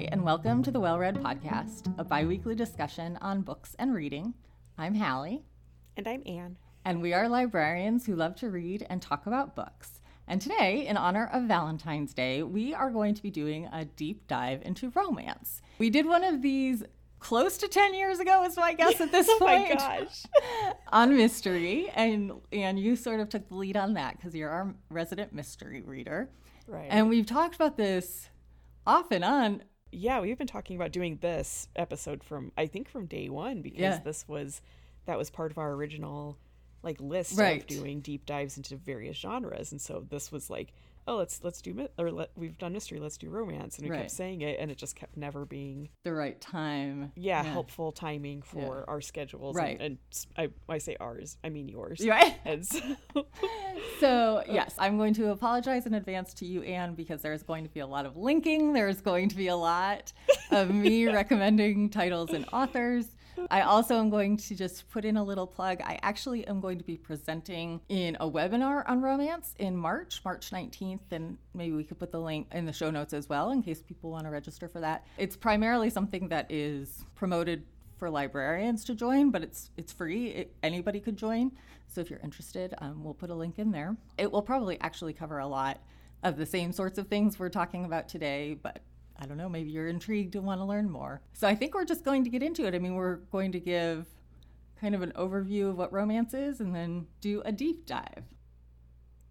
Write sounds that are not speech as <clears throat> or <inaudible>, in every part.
Hi, and welcome to the Well Read Podcast, a bi weekly discussion on books and reading. I'm Hallie. And I'm Anne. And we are librarians who love to read and talk about books. And today, in honor of Valentine's Day, we are going to be doing a deep dive into romance. We did one of these close to 10 years ago is my guess at this <laughs> oh point. my gosh. <laughs> on mystery and and you sort of took the lead on that because you're our resident mystery reader. Right. And we've talked about this off and on. Yeah, we've been talking about doing this episode from I think from day one because Yeah. this was that was part of our original like list Right. of doing deep dives into various genres, and so this was like, oh, let's let's do mi- or let, we've done mystery, let's do romance, and we Right. kept saying it, and it just kept never being The right time. yeah, helpful timing for our schedules, Right. And, and I I say ours, I mean yours, Right. and so, <laughs> So, yes, I'm going to apologize in advance to you, Anne, because there's going to be a lot of linking. There's going to be a lot of me <laughs> recommending titles and authors. I also am going to just put in a little plug. I actually am going to be presenting in a webinar on romance in March, March 19th, and maybe we could put the link in the show notes as well in case people want to register for that. It's primarily something that is promoted for librarians to join, but it's it's free. It, anybody could join. So if you're interested, um, we'll put a link in there. It will probably actually cover a lot of the same sorts of things we're talking about today, but I don't know, maybe you're intrigued and want to learn more. So I think we're just going to get into it. I mean, we're going to give kind of an overview of what romance is and then do a deep dive.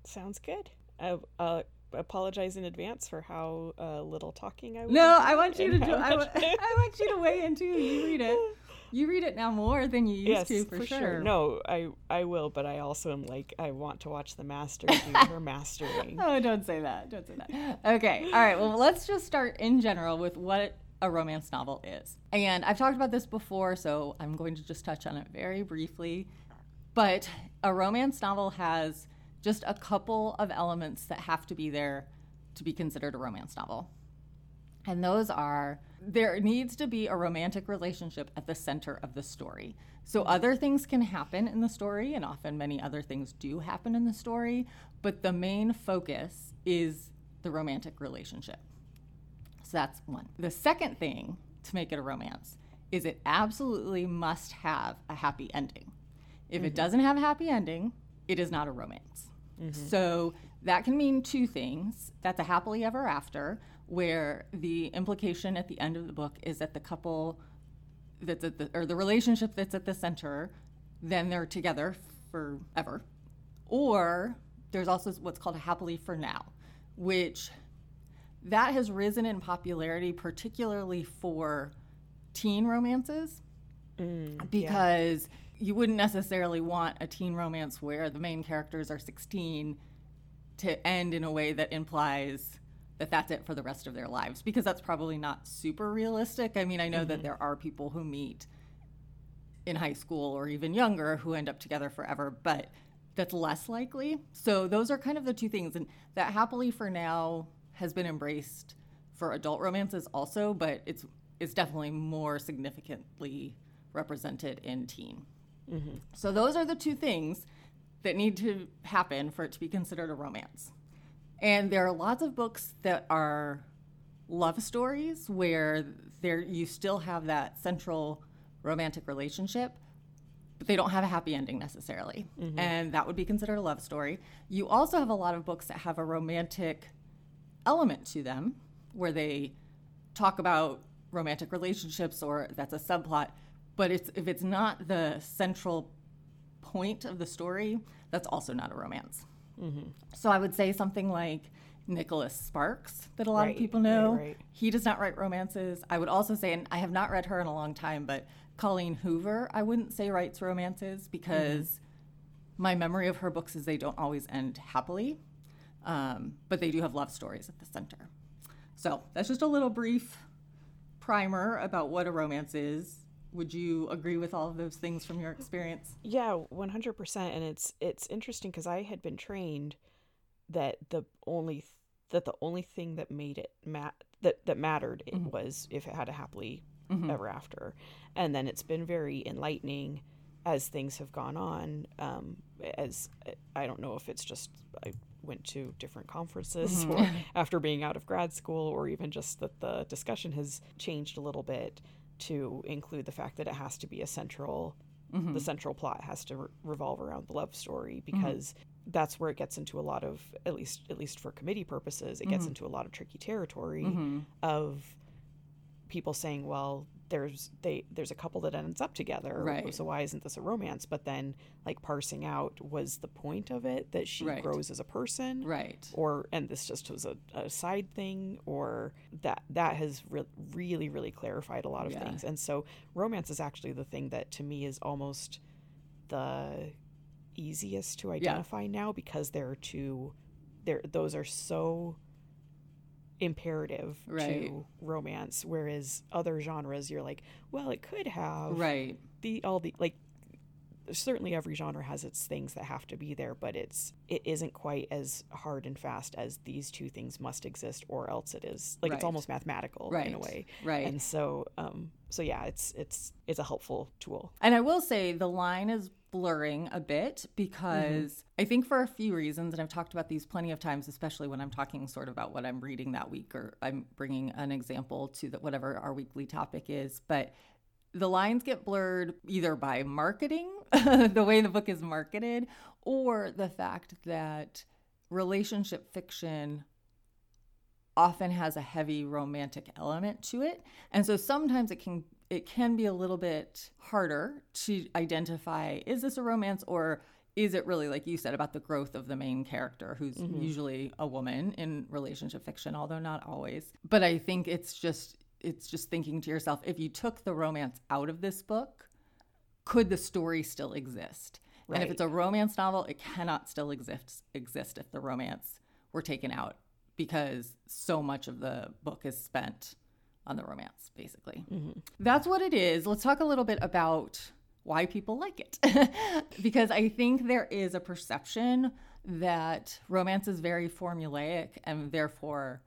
sounds good. I uh, apologize in advance for how uh, little talking I. will No, I want you to do I, much- <laughs> I want you to weigh in too. You read it. <laughs> You read it now more than you used yes, to for, sure. No, I I will, but I also am like I want to watch the master do <laughs> her mastering. Oh, don't say that. Don't say that. Okay. All right. Well, let's just start in general with what a romance novel is. And I've talked about this before, so I'm going to just touch on it very briefly. But a romance novel has just a couple of elements that have to be there to be considered a romance novel. And those are there needs to be a romantic relationship at the center of the story. So other things can happen in the story, and often many other things do happen in the story, but the main focus is the romantic relationship. So that's one. The second thing to make it a romance is it absolutely must have a happy ending. If it mm-hmm. doesn't have a happy ending, it is not a romance. Mm-hmm. So that can mean two things. That's a happily ever after, where the implication at the end of the book is that the couple that's at the or the relationship that's at the center, then they're together forever. Or there's also what's called a happily for now, which that has risen in popularity, particularly for teen romances, mm, because you wouldn't necessarily want a teen romance where the main characters are 16 to end in a way that implies that that's it for the rest of their lives, because that's probably not super realistic. I mean, I know that mm-hmm. there are people who meet in high school or even younger who end up together forever, but that's less likely. So those are kind of the two things. And that happily for now has been embraced for adult romances also, but it's it's definitely more significantly represented in teen. Mm-hmm. So those are the two things that need to happen for it to be considered a romance. And there are lots of books that are love stories where there you still have that central romantic relationship, but they don't have a happy ending necessarily. Mm-hmm. And that would be considered a love story. You also have a lot of books that have a romantic element to them where they talk about romantic relationships or that's a subplot, but it's if it's not the central point of the story, that's also not a romance. So I would say something like Nicholas Sparks that a lot Right, of people know. right, right. He does not write romances. I would also say, and I have not read her in a long time, but Colleen Hoover, I wouldn't say writes romances because my memory of her books is they don't always end happily, um, but they do have love stories at the center. So that's just a little brief primer about what a romance is. Would you agree with all of those things from your experience? Yeah, one hundred percent. And it's it's interesting because I had been trained that the only that the only thing that made it mat that that mattered it was if it had a happily ever after, and then it's been very enlightening as things have gone on, um, as I don't know if it's just I went to different conferences Mm-hmm. or <laughs> after being out of grad school, or even just that the discussion has changed a little bit to include the fact that it has to be a central, Mm-hmm. the central plot has to re- revolve around the love story because that's where it gets into a lot of at least at least for committee purposes, it gets Mm-hmm. into a lot of tricky territory of people saying, well, there's they there's a couple that ends up together, Right. so why isn't this a romance? But then like parsing out was the point of it that she Right. grows as a person, Right. or and this just was a, a side thing, or that that has re- really really clarified a lot of Yeah. things. And so romance is actually the thing that to me is almost the easiest to identify now because there are two there those are so imperative Right. to romance whereas other genres you're like well it could have Right. the all the like certainly every genre has its things that have to be there but it's it isn't quite as hard and fast as these two things must exist or else it is like Right. it's almost mathematical Right. in a way Right. and so um so yeah it's it's it's a helpful tool And I will say the line is blurring a bit mm-hmm. because I think for a few reasons, and I've talked about these plenty of times, especially when I'm talking sort of about what I'm reading that week or I'm bringing an example to the, whatever our weekly topic is. But the lines get blurred either by marketing, <laughs> the way the book is marketed, or the fact that relationship fiction often has a heavy romantic element to it. And so sometimes it can it can be a little bit harder to identify is this a romance or is it really like you said about the growth of the main character who's mm-hmm. usually a woman in relationship fiction although not always. But I think it's just it's just thinking to yourself if you took the romance out of this book could the story still exist? And if it's a romance novel, it cannot still exist exist if the romance were taken out because so much of the book is spent on the romance, basically. Mm-hmm. That's what it is. Let's talk a little bit about why people like it. <laughs> because I think there is a perception that romance is very formulaic and therefore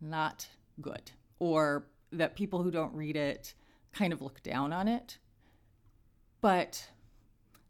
not good, or that people who don't read it kind of look down on it. But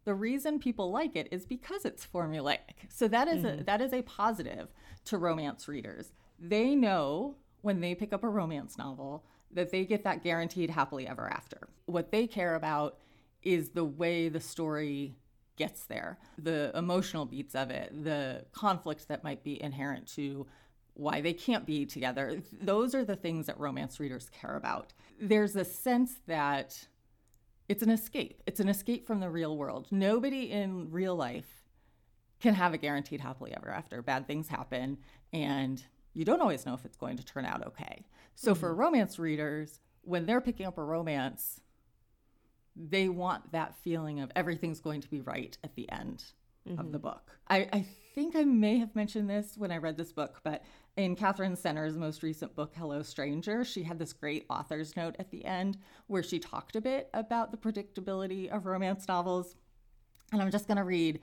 the reason people like it is because it's formulaic. So that is a mm-hmm. that is a positive to romance readers. They know when they pick up a romance novel that they get that guaranteed happily ever after. What they care about is the way the story gets there, the emotional beats of it, the conflict that might be inherent to why they can't be together. Those are the things that romance readers care about. There's a sense that it's an escape. It's an escape from the real world. Nobody in real life can have a guaranteed happily ever after. Bad things happen, and you don't always know if it's going to turn out okay. So, for mm-hmm. romance readers, when they're picking up a romance, they want that feeling of everything's going to be right at the end of the mm-hmm. book. I, I think I may have mentioned this when I read this book, but in Katherine Center's most recent book, Hello Stranger, she had this great author's note at the end where she talked a bit about the predictability of romance novels. And I'm just going to read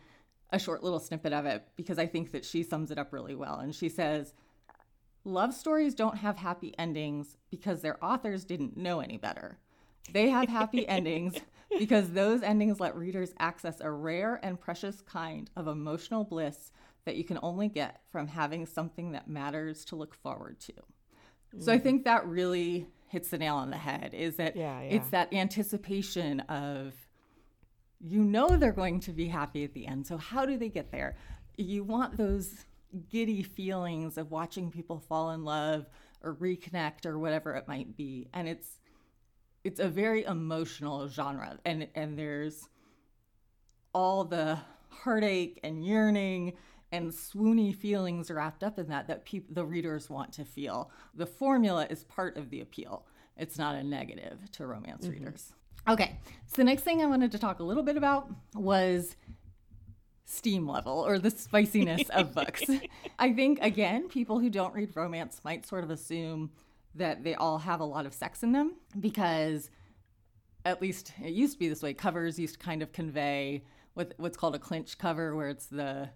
a short little snippet of it because I think that she sums it up really well. And she says, Love stories don't have happy endings because their authors didn't know any better. They have happy <laughs> endings because those endings let readers access a rare and precious kind of emotional bliss that you can only get from having something that matters to look forward to. So I mm. think that really hits the nail on the head is that Yeah, it's that anticipation of you know they're going to be happy at the end. So how do they get there? You want those giddy feelings of watching people fall in love or reconnect or whatever it might be. And it's it's a very emotional genre and and there's all the heartache and yearning and swoony feelings wrapped up in that that peop- the readers want to feel. The formula is part of the appeal. It's not a negative to romance mm-hmm. readers. Okay, so the next thing I wanted to talk a little bit about was steam level or the spiciness of books. <laughs> I think, again, people who don't read romance might sort of assume that they all have a lot of sex in them because at least it used to be this way. Covers used to kind of convey what, what's called a clinch cover, where it's the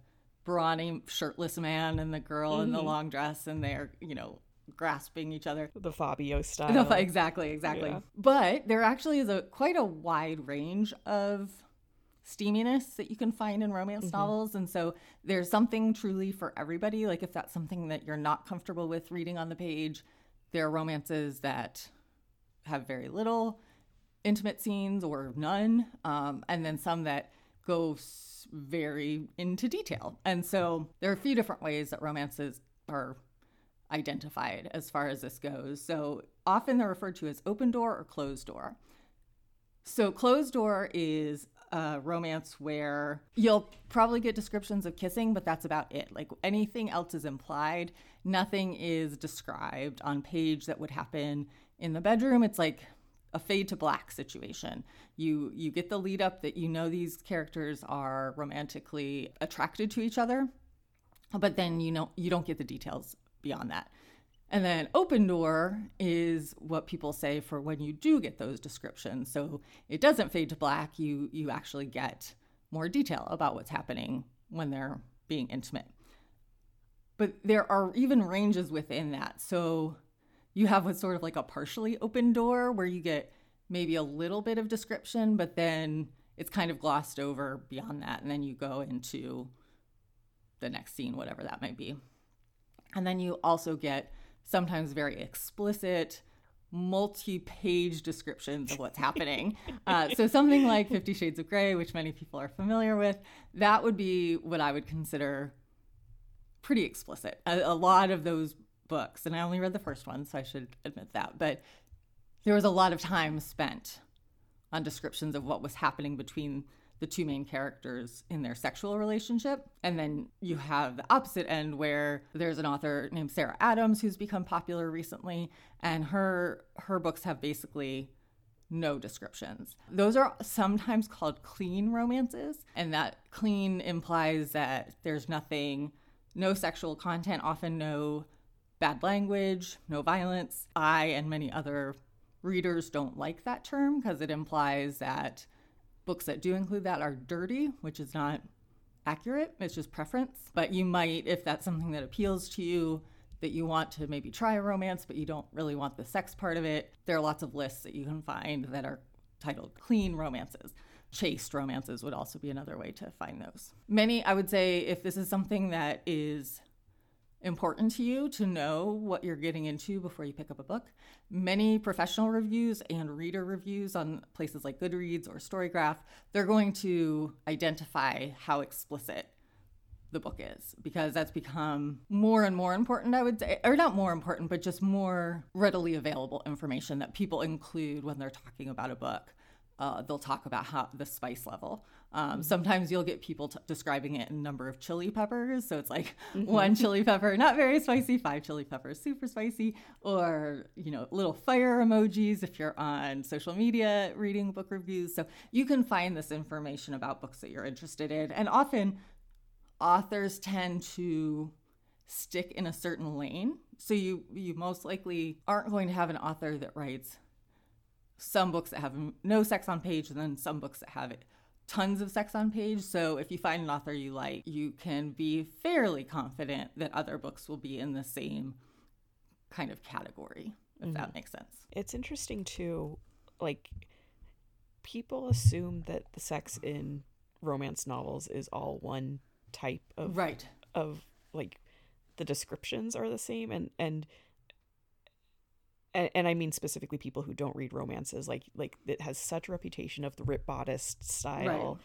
brawny shirtless man and the girl in the mm. long dress, and they're, you know, grasping each other. the Fabio style. No, exactly, exactly. Yeah. But there actually is a quite a wide range of steaminess that you can find in romance mm-hmm. novels. And so there's something truly for everybody. Like if that's something that you're not comfortable with reading on the page, there are romances that have very little intimate scenes or none, um, and then some that go very into detail. And so there are a few different ways that romances are identified as far as this goes. So often they're referred to as open door or closed door. So closed door is a romance where you'll probably get descriptions of kissing, but that's about it. Like anything else is implied. Nothing is described on page that would happen in the bedroom. It's like a fade to black situation. You you get the lead up that you know these characters are romantically attracted to each other, but then you know you don't get the details beyond that. And then open door is what people say for when you do get those descriptions. So it doesn't fade to black. You you actually get more detail about what's happening when they're being intimate. But there are even ranges within that. So you have what's sort of like a partially open door where you get maybe a little bit of description, but then it's kind of glossed over beyond that. And then you go into the next scene, whatever that might be. And then you also get sometimes very explicit, multi page descriptions of what's happening. <laughs> Uh, so, something like Fifty Shades of Grey, which many people are familiar with, that would be what I would consider pretty explicit. A, a lot of those books, and I only read the first one, so I should admit that, but there was a lot of time spent on descriptions of what was happening between the two main characters in their sexual relationship. And then you have the opposite end where there's an author named Sarah Adams who's become popular recently and her her books have basically no descriptions. Those are sometimes called clean romances, and that clean implies that there's nothing no sexual content, often no bad language, no violence. I and many other readers don't like that term because it implies that Books that do include that are dirty, which is not accurate. It's just preference. But you might, if that's something that appeals to you, that you want to maybe try a romance, but you don't really want the sex part of it, there are lots of lists that you can find that are titled clean romances. Chaste romances would also be another way to find those. Many, I would say, if this is something that is important to you to know what you're getting into before you pick up a book. Many professional reviews and reader reviews on places like Goodreads or Storygraph, they're going to identify how explicit the book is because that's become more and more important, I would say, or not more important, but just more readily available information that people include when they're talking about a book. Uh, they'll talk about how the spice level um, sometimes you'll get people t- describing it in number of chili peppers. So it's like mm-hmm. one chili pepper, not very spicy, five chili peppers, super spicy, or, you know, little fire emojis if you're on social media reading book reviews. So you can find this information about books that you're interested in. And often authors tend to stick in a certain lane. So you you most likely aren't going to have an author that writes some books that have no sex on page and then some books that have it tons of sex on page. So if you find an author you like, you can be fairly confident that other books will be in the same kind of category, if mm-hmm. that makes sense. It's interesting too, like people assume that the sex in romance novels is all one type of right of like the descriptions are the same and and and, and, I mean specifically people who don't read romances, like like it has such a reputation of the rip bodice style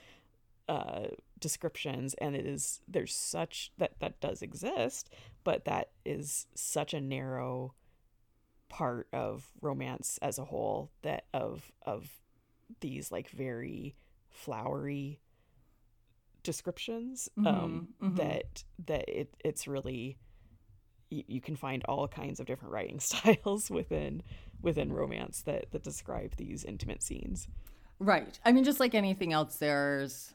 right. uh, descriptions, and it is there's such that that does exist, but that is such a narrow part of romance as a whole that of of these like very flowery descriptions mm-hmm, um mm-hmm. that that it it's really you, you can find all kinds of different writing <laughs> styles within within romance that that describe these intimate scenes. Right. I mean, just like anything else, there's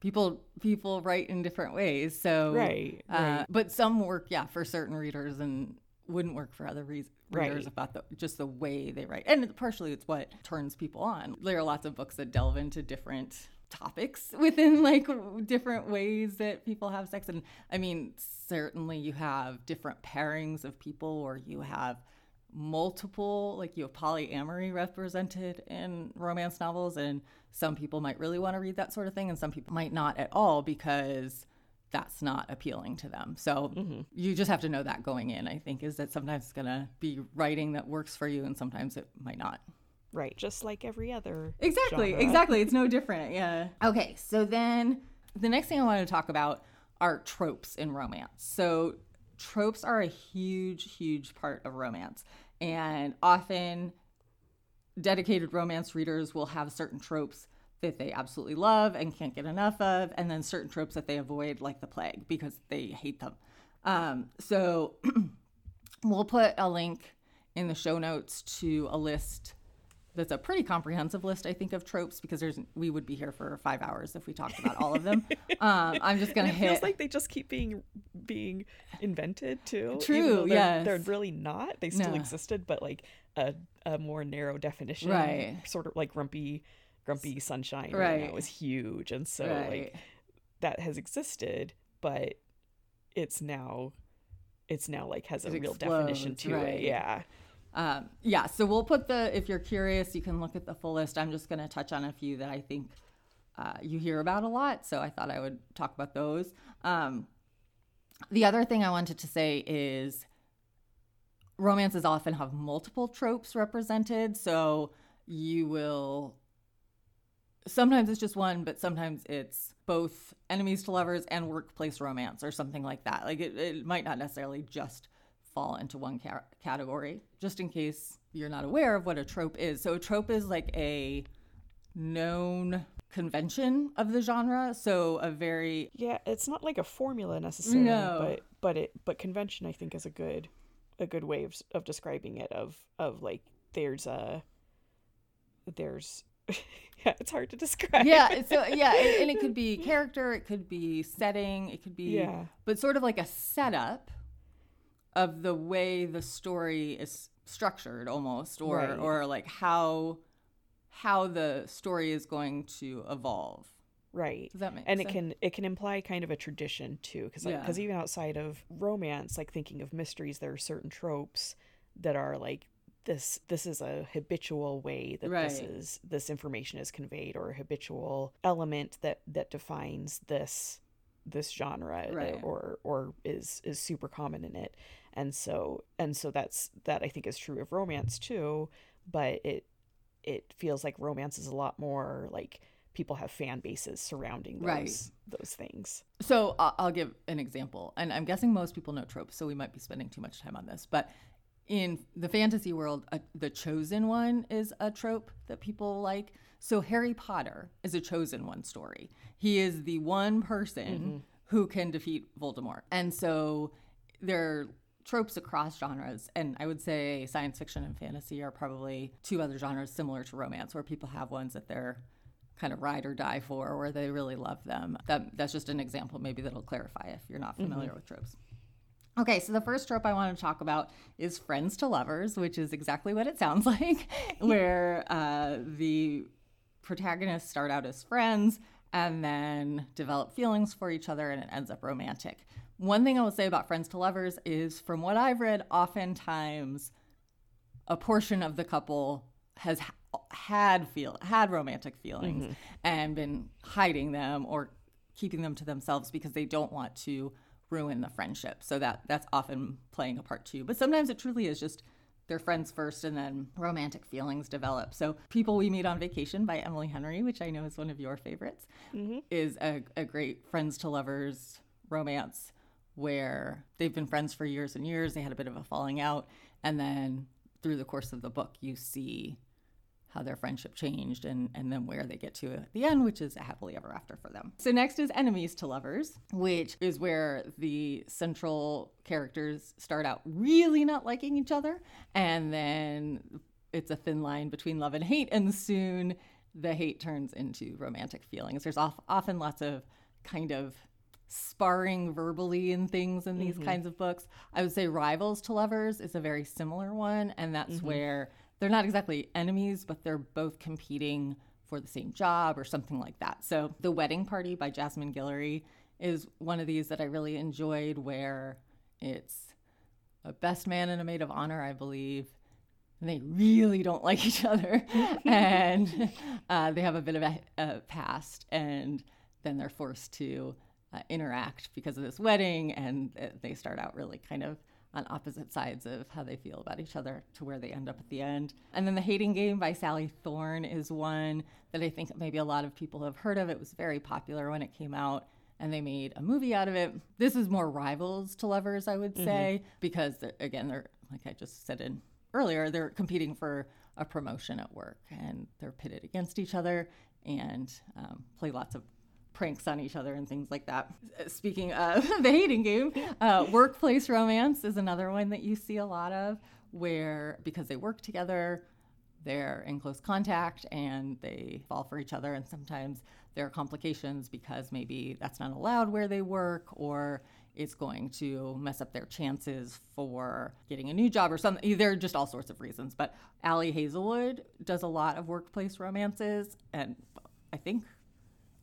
people people write in different ways. So right, uh, right. But some work, yeah, for certain readers and wouldn't work for other re- readers right. about the just the way they write. And partially, it's what turns people on. There are lots of books that delve into different topics <laughs> within like different ways that people have sex and i mean certainly you have different pairings of people or you have multiple, like you have polyamory represented in romance novels, and some people might really want to read that sort of thing, and some people might not at all because that's not appealing to them. So mm-hmm. you just have to know that going in, I think, is that sometimes it's going to be writing that works for you and sometimes it might not. Right. Just like every other. Exactly. Genre. Exactly. It's no different. Yeah. Okay. So then the next thing I want to talk about are tropes in romance. So tropes are a huge, huge part of romance. And often dedicated romance readers will have certain tropes that they absolutely love and can't get enough of, and then certain tropes that they avoid like the plague because they hate them. Um, so <clears throat> we'll put a link in the show notes to a list that's a pretty comprehensive list, I think, of tropes because there's we would be here for five hours if we talked about all of them. <laughs> um, I'm just gonna it hit. Feels like they just keep being being invented too. True. Yeah. They're really not. They still no. existed, but like a a more narrow definition. Right. Sort of like grumpy grumpy sunshine right, right now is huge, and so right. like that has existed, but it's now it's now like has a it real explodes, definition to right. it. Yeah. Um, yeah, so we'll put the, if you're curious, you can look at the full list. I'm just going to touch on a few that I think uh, you hear about a lot. So I thought I would talk about those. Um, the other thing I wanted to say is romances often have multiple tropes represented. So you will, sometimes it's just one, but sometimes it's both enemies to lovers and workplace romance or something like that. Like it, it might not necessarily just fall into one ca- category, just in case you're not aware of what a trope is. So, a trope is like a known convention of the genre. So, a very yeah, it's not like a formula necessarily, no. but but it but convention I think is a good a good way of, of describing it. Of of like there's a there's <laughs> yeah, it's hard to describe. Yeah, so <laughs> yeah, and, and, it could be character, it could be setting, it could be yeah, but sort of like a setup of the way the story is structured almost or right. or like how how the story is going to evolve right does that make and sense? it can it can imply kind of a tradition too because because yeah. even outside of romance like thinking of mysteries there are certain tropes that are like this this is a habitual way that right. this is this information is conveyed or a habitual element that that defines this this genre right. or or is is super common in it and so and so that's that i think is true of romance too but it it feels like romance is a lot more like people have fan bases surrounding those right. those things so i'll give an example and i'm guessing most people know tropes so we might be spending too much time on this but in the fantasy world uh, the chosen one is a trope that people like so harry potter is a chosen one story he is the one person mm-hmm. who can defeat voldemort and so there tropes across genres. And I would say science fiction and fantasy are probably two other genres similar to romance, where people have ones that they're kind of ride or die for, where they really love them. That, that's just an example, maybe that'll clarify if you're not familiar mm-hmm. with tropes. Okay, so the first trope I want to talk about is friends to lovers, which is exactly what it sounds <laughs> like, where uh, the protagonists start out as friends and then develop feelings for each other and it ends up romantic. One thing I will say about Friends to Lovers is from what I've read, oftentimes a portion of the couple has had feel had romantic feelings mm-hmm. and been hiding them or keeping them to themselves because they don't want to ruin the friendship. So that that's often playing a part too. But sometimes it truly is just they're friends first and then romantic feelings develop. So People We Meet on Vacation by Emily Henry, which I know is one of your favorites, mm-hmm. is a, a great friends to lovers romance where they've been friends for years and years. They had a bit of a falling out. And then through the course of the book, you see how their friendship changed and, and then where they get to at the end, which is a happily ever after for them. So, next is Enemies to Lovers, which is where the central characters start out really not liking each other. And then it's a thin line between love and hate. And soon the hate turns into romantic feelings. There's often lots of kind of sparring verbally and things in these mm-hmm. kinds of books. I would say Rivals to Lovers is a very similar one, and that's mm-hmm. where they're not exactly enemies, but they're both competing for the same job or something like that. So, The Wedding Party by Jasmine Guillory is one of these that I really enjoyed, where it's a best man and a maid of honor, I believe, and they really don't like each other, <laughs> and uh, they have a bit of a, a, past, and then they're forced to uh, interact because of this wedding, and uh, they start out really kind of on opposite sides of how they feel about each other to where they end up at the end. And then The Hating Game by Sally Thorne is one that I think maybe a lot of people have heard of. It was very popular when it came out and they made a movie out of it. This is more rivals to lovers, I would say, mm-hmm. because they're, again, they're like I just said in earlier, they're competing for a promotion at work and they're pitted against each other and um, play lots of pranks on each other and things like that. Speaking of <laughs> the hating game, uh, workplace romance is another one that you see a lot of where because they work together, they're in close contact and they fall for each other. And sometimes there are complications because maybe that's not allowed where they work or it's going to mess up their chances for getting a new job or something. There are just all sorts of reasons. But Ali Hazelwood does a lot of workplace romances, and I think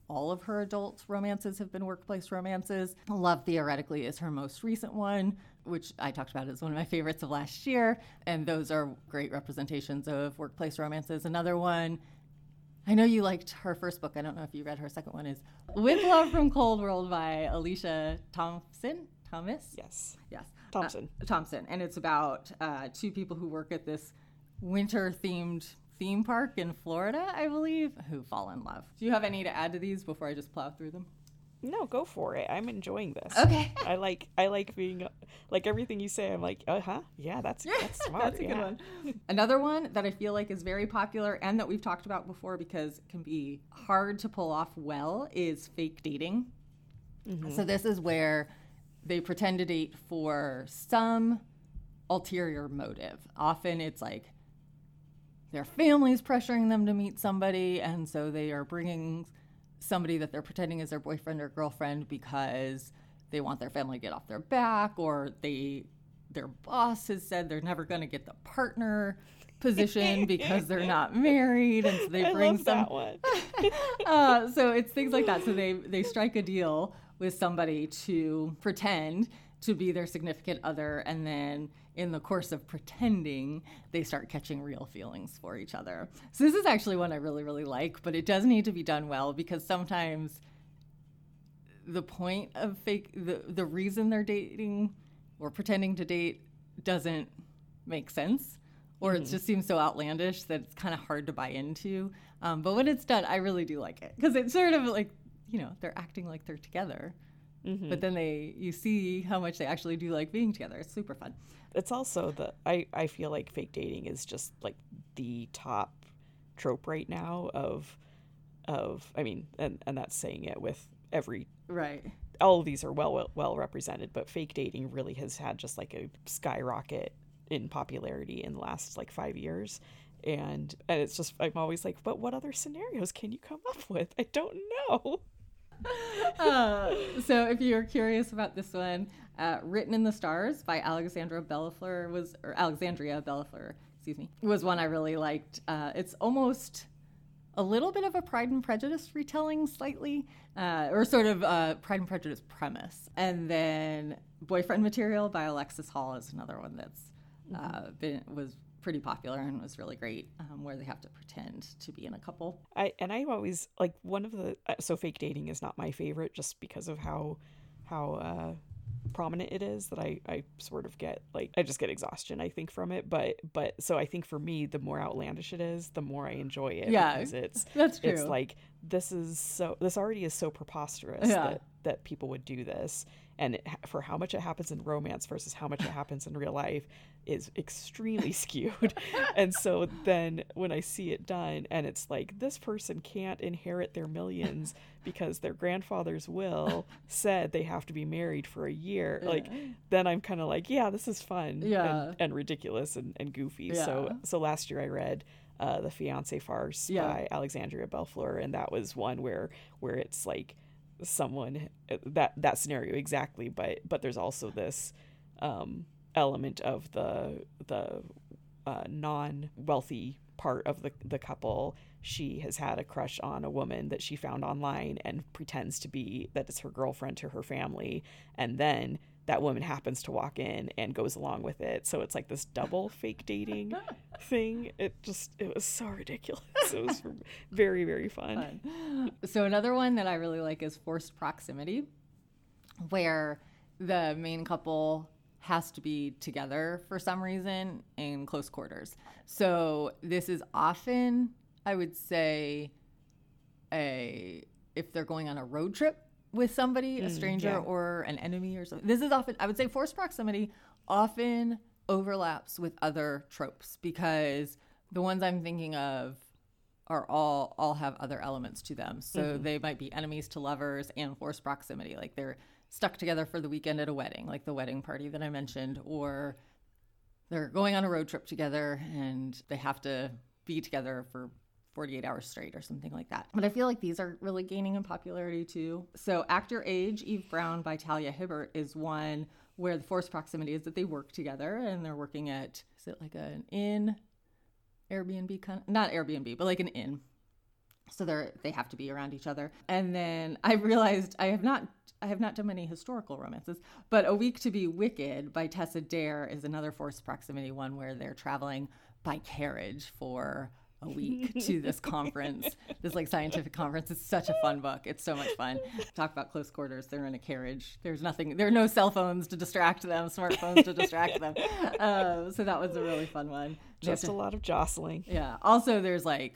all of her adult romances have been workplace romances. Love Theoretically is her most recent one, which I talked about as one of my favorites of last year. And those are great representations of workplace romances. Another one, I know you liked her first book. I don't know if you read her second one, is With Love from Cold World by Alicia Thompson. Thomas? Yes. Yes. Thompson. Uh, Thompson. And it's about uh, two people who work at this winter themed theme park in Florida, I believe, who fall in love. Do you have any to add to these before I just plow through them? No, go for it. I'm enjoying this. Okay. I like I like being like everything you say. I'm like, uh huh, yeah, that's that's <laughs> smart. that's a yeah. good one. <laughs> Another one that I feel like is very popular and that we've talked about before because it can be hard to pull off well is fake dating. Mm-hmm. So this is where they pretend to date for some ulterior motive. Often it's like their family's pressuring them to meet somebody, and so they are bringing somebody that they're pretending is their boyfriend or girlfriend because they want their family to get off their back, or they their boss has said they're never going to get the partner position <laughs> because they're not married, and so they I bring some. <laughs> <laughs> uh, so it's things like that. So they they strike a deal with somebody to pretend to be their significant other, and then in the course of pretending, they start catching real feelings for each other. So this is actually one I really, really like, but it does need to be done well because sometimes the point of fake the the reason they're dating or pretending to date doesn't make sense or mm-hmm. it just seems so outlandish that it's kind of hard to buy into um, but when it's done i really do like it because it's sort of like you know they're acting like they're together mm-hmm. but then they you see how much they actually do like being together. It's super fun. It's also the I I feel like fake dating is just like the top trope right now of of I mean and and that's saying it with every right. all of these are well, well well represented but fake dating really has had just like a skyrocket in popularity in the last like 5 years. And and it's just I'm always like but what other scenarios can you come up with? I don't know <laughs> uh, so if you're curious about this one, uh, Written in the Stars by Alexandra Bellefleur was, or Alexandria Bellefleur, excuse me, was one I really liked. Uh, it's almost a little bit of a Pride and Prejudice retelling, slightly, uh, or sort of a Pride and Prejudice premise. And then Boyfriend Material by Alexis Hall is another one that's uh, mm-hmm. been was pretty popular and was really great um, where they have to pretend to be in a couple. I and i always like one of the uh, so fake dating is not my favorite just because of how how uh prominent it is that I, I sort of get like I just get exhaustion I think from it. But but so I think for me the more outlandish it is the more I enjoy it yeah because <laughs> it's that's true. it's like this is so this already is so preposterous yeah. that that people would do this and it, for how much it happens in romance versus how much it <laughs> happens in real life is extremely <laughs> skewed and so then when i see it done and it's like this person can't inherit their millions <laughs> because their grandfather's will said they have to be married for a year yeah. like then i'm kind of like yeah this is fun yeah. and, and ridiculous and, and goofy yeah. so so last year i read uh, the fiance farce yeah. by alexandria bellefleur and that was one where where it's like someone uh, that that scenario exactly but but there's also this um, element of the the uh, non wealthy part of the the couple. She has had a crush on a woman that she found online and pretends to be that it's her girlfriend to her family. And then that woman happens to walk in and goes along with it so it's like this double <laughs> fake dating <laughs> thing. It just it was so ridiculous. It was very very fun. fun. So another one that I really like is forced proximity, where the main couple has to be together for some reason in close quarters. So this is often, I would say, a if they're going on a road trip with somebody, a mm, stranger yeah. or an enemy or something. This is often, I would say, forced proximity often overlaps with other tropes because the ones I'm thinking of are all all have other elements to them. So mm-hmm. they might be enemies to lovers and forced proximity, like they're stuck together for the weekend at a wedding, like the wedding party that I mentioned, or they're going on a road trip together and they have to be together for 48 hours straight or something like that. But I feel like these are really gaining in popularity too. So, Act Your Age, Eve Brown by Talia Hibbert is one where the forced proximity is that they work together and they're working at, is it like an inn, Airbnb kind of, not Airbnb, but like an inn. So they're they have to be around each other. And then I realized I have not I have not done many historical romances, but A Week to Be Wicked by Tessa Dare is another forced proximity one where they're traveling by carriage for a week to this conference, <laughs> this like scientific conference. It's such a fun book. It's so much fun. Talk about close quarters. They're in a carriage. There's nothing. There are no cell phones to distract them, smartphones to distract them. <laughs> Um, so that was a really fun one. Just to- a lot of jostling. yeah. Also, there's like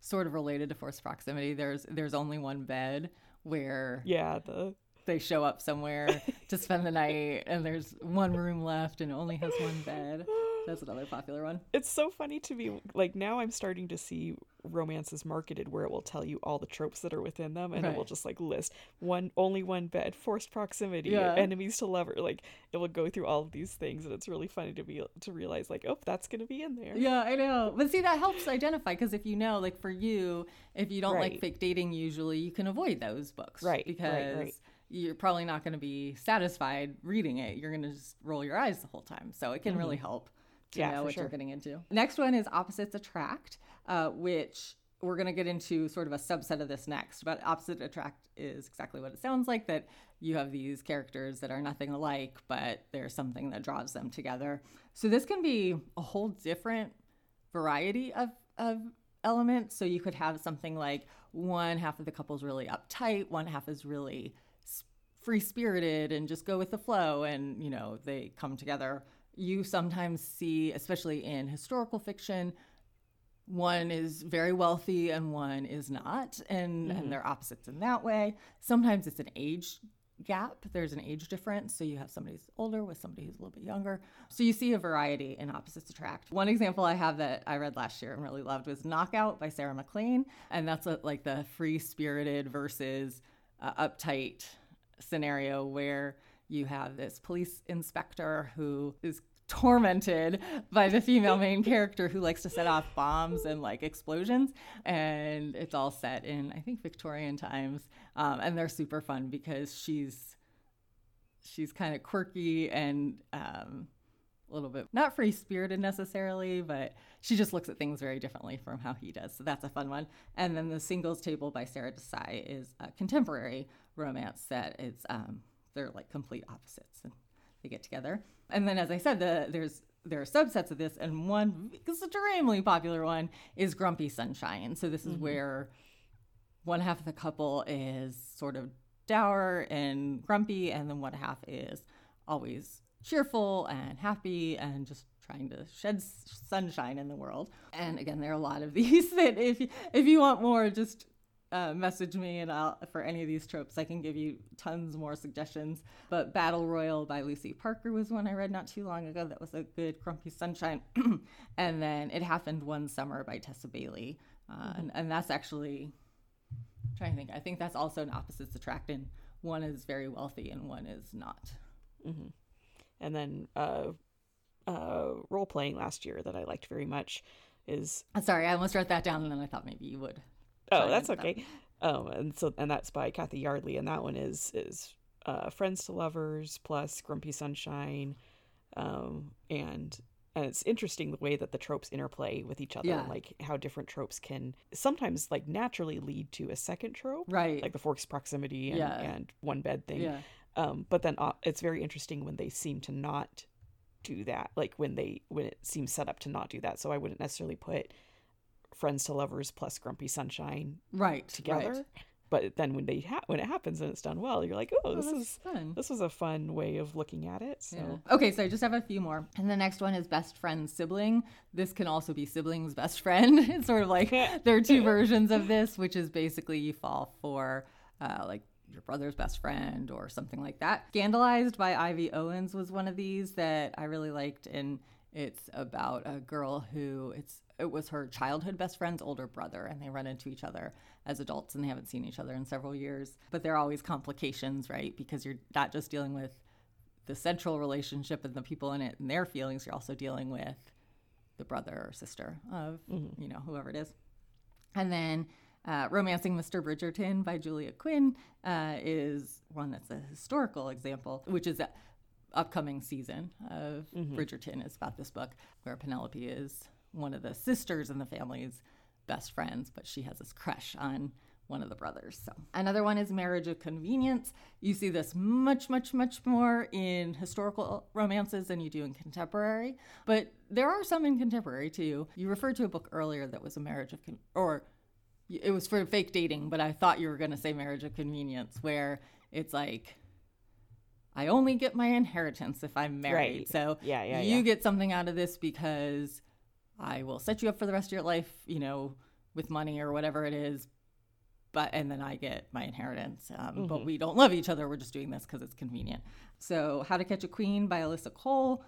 sort of related to forced proximity. There's there's only one bed where Yeah, the they show up somewhere to spend the night, and there's one room left, and only has one bed. <laughs> That's another popular one. it's so funny to me. Like now, I'm starting to see romances marketed where it will tell you all the tropes that are within them, and it will just like list one only one bed, forced proximity, Yeah. enemies to lover. Like it will go through all of these things, and it's really funny to be to realize like, oh, that's gonna be in there. Yeah, I know. But see, that helps identify because if you know, like for you, if you don't like fake dating, usually you can avoid those books, Right, right, Because right. you're probably not going to be satisfied reading it. You're going to just roll your eyes the whole time. So it can really mm-hmm. help to. Yeah, know what you're getting into. Next one is opposites attract, uh, which we're going to get into sort of a subset of this next. But opposite attract is exactly what it sounds like that you have these characters that are nothing alike, but there's something that draws them together. So this can be a whole different variety of, of elements. So you could have something like one half of the couple's really uptight, one half is really free spirited and just go with the flow, and you know they come together. You sometimes see, especially in historical fiction, one is very wealthy and one is not, and, and they're opposites in that way. Sometimes it's an age gap. There's an age difference. So you have somebody who's older with somebody who's a little bit younger. So you see a variety in opposites attract. One example I have that I read last year and really loved was Knockout by Sarah MacLean. And that's a, like the free spirited versus uh, uptight scenario where you have this police inspector who is tormented by the female main character who likes to set off bombs and like explosions and it's all set in i think victorian times um, and they're super fun because she's she's kind of quirky and um, a little bit not free spirited necessarily, but she just looks at things very differently from how he does. So that's a fun one. And then the singles table by Sara Desai is a contemporary romance that it's um, they're like complete opposites and they get together. And then as I said, the there's there are subsets of this, and one extremely popular one is Grumpy Sunshine. So this is mm-hmm. where one half of the couple is sort of dour and grumpy, and then one half is always cheerful and happy and just trying to shed sunshine in the world. And again, there are a lot of <laughs> these that if if you want more, just uh, message me and I'll for any of these tropes I can give you tons more suggestions. But Battle Royal by Lucy Parker was one I read not too long ago. That was a good grumpy sunshine. <clears throat> and then It Happened One Summer by Tessa Bailey, uh, and, and that's actually I'm trying to think. I think that's also an opposites attract. And one is very wealthy and one is not. And then uh, uh, role playing last year that I liked very much is Sorry, I almost wrote that down and then I thought maybe you would. Oh that's okay. Um, and so and that's by Cathy Yardley, and that one is is uh, friends to lovers plus Grumpy Sunshine, um, and and it's interesting the way that the tropes interplay with each other, Yeah. and like how different tropes can sometimes like naturally lead to a second trope, Right. like the forced proximity and, Yeah. and one bed thing. yeah. Um, but then uh, it's very interesting when they seem to not do that like when they when it seems set up to not do that so i wouldn't necessarily put friends to lovers plus grumpy sunshine right together right. but then when they ha- when it happens and it's done well you're like oh, Oh, this is fun. this was a fun way of looking at it so Yeah. Okay, so I just have a few more. And the next one is best friend sibling. This can also be siblings best friend. <laughs> it's sort of like <laughs> there are two versions of this, which is basically you fall for uh, like your brother's best friend or something like that. Scandalized by Ivy Owens was one of these that I really liked, and it's about a girl who it's it was her childhood best friend's older brother, and they run into each other as adults, and they haven't seen each other in several years. But there are always complications, right? Because you're not just dealing with the central relationship and the people in it and their feelings, you're also dealing with the brother or sister of, you know, whoever it is. And then uh, Romancing Mr. Bridgerton by Julia Quinn uh, is one that's a historical example, which is the upcoming season of Bridgerton is about this book where Penelope is one of the sisters in the family's best friends, but she has this crush on one of the brothers. So another one is Marriage of Convenience. You see this much, much, much more in historical romances than you do in contemporary, but there are some in contemporary too. You referred to a book earlier that was a marriage of con- or it was for fake dating, but I thought you were going to say marriage of convenience, where it's like, I only get my inheritance if I'm married. Right. So Yeah, yeah, you yeah. get something out of this because I will set you up for the rest of your life, you know, with money or whatever it is. But and then I get my inheritance. Um, But we don't love each other. We're just doing this because it's convenient. So, How to Catch a Queen by Alyssa Cole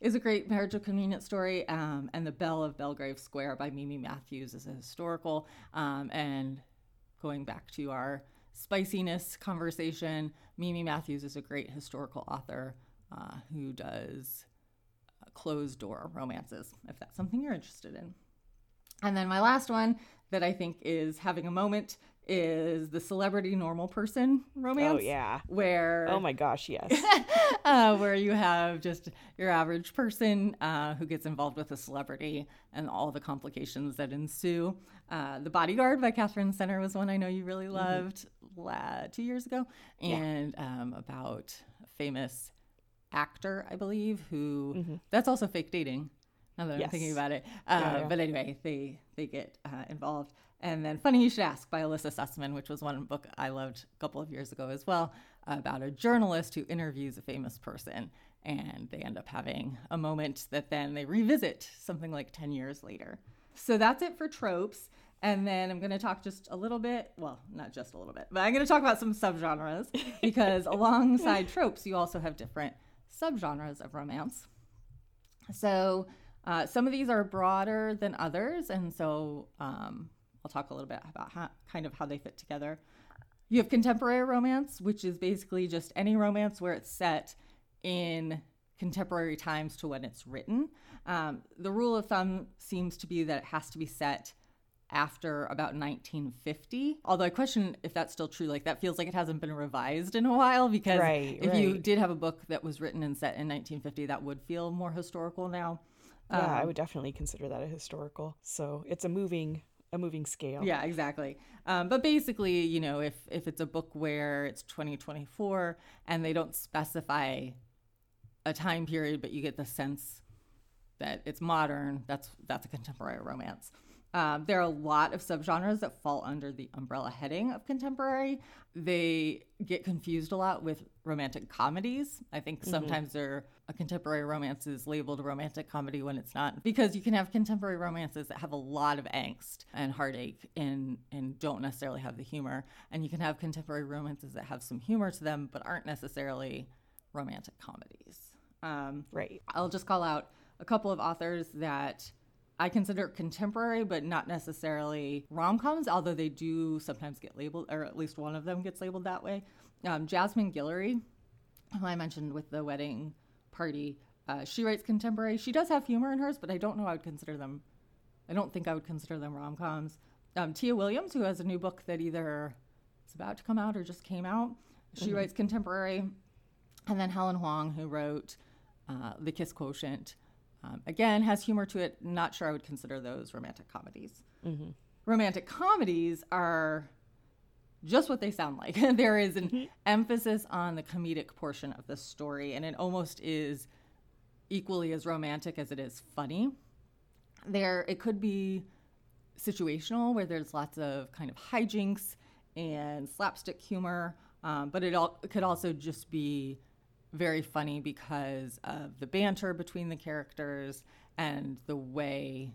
is a great marriage of convenience story. Um, and The Belle of Belgrave Square by Mimi Matthews is a historical. Um, and going back to our spiciness conversation, Mimi Matthews is a great historical author uh, who does closed door romances, if that's something you're interested in. And then my last one that I think is having a moment is the celebrity normal person romance. oh yeah Where oh my gosh yes <laughs> uh, where you have just your average person uh, who gets involved with a celebrity and all the complications that ensue. Uh, the Bodyguard by Katherine Center was one I know you really loved la- two years ago, and um, about famous actor, I believe, who that's also fake dating. Now that I'm thinking about it, uh, Yeah, yeah. but anyway, they they get uh, involved. And then Funny You Should Ask by Elissa Sussman, which was one book I loved a couple of years ago as well, about a journalist who interviews a famous person. And they end up having a moment that then they revisit something like 10 years later. So that's it for tropes. And then I'm going to talk just a little bit, well, not just a little bit, but I'm going to talk about some subgenres because <laughs> alongside tropes, you also have different subgenres of romance. So uh, some of these are broader than others, and so um, I'll talk a little bit about how, kind of how they fit together. You have contemporary romance, which is basically just any romance where it's set in contemporary times to when it's written. Um, the rule of thumb seems to be that it has to be set after about 1950. Although I question if that's still true. Like that feels like it hasn't been revised in a while because Right, if you did have a book that was written and set in 1950, that would feel more historical now. yeah Um, i would definitely consider that a historical so it's a moving a moving scale Yeah, exactly. Um, but basically, you know, if if it's a book where it's 2024 and they don't specify a time period, but you get the sense that it's modern, that's that's a contemporary romance. Um, there are a lot of subgenres that fall under the umbrella heading of contemporary. They get confused a lot with romantic comedies. I think sometimes they're, a contemporary romance is labeled a romantic comedy when it's not, because you can have contemporary romances that have a lot of angst and heartache and and don't necessarily have the humor, and you can have contemporary romances that have some humor to them but aren't necessarily romantic comedies. Um, right I'll just call out a couple of authors that I consider contemporary, but not necessarily rom coms, although they do sometimes get labeled, or at least one of them gets labeled that way. Um, Jasmine Guillory, who I mentioned with the wedding party, uh, she writes contemporary. She does have humor in hers, but I don't know I would consider them, I don't think I would consider them rom coms. Um, Tia Williams, who has a new book that either is about to come out or just came out, she writes contemporary. And then Helen Hoang, who wrote uh, The Kiss Quotient, um, again has humor to it. Not sure I would consider those romantic comedies. Romantic comedies are just what they sound like. <laughs> there is an emphasis on the comedic portion of the story, and it almost is equally as romantic as it is funny. There, it could be situational where there's lots of kind of hijinks and slapstick humor, um, but it, all, it could also just be very funny because of the banter between the characters and the way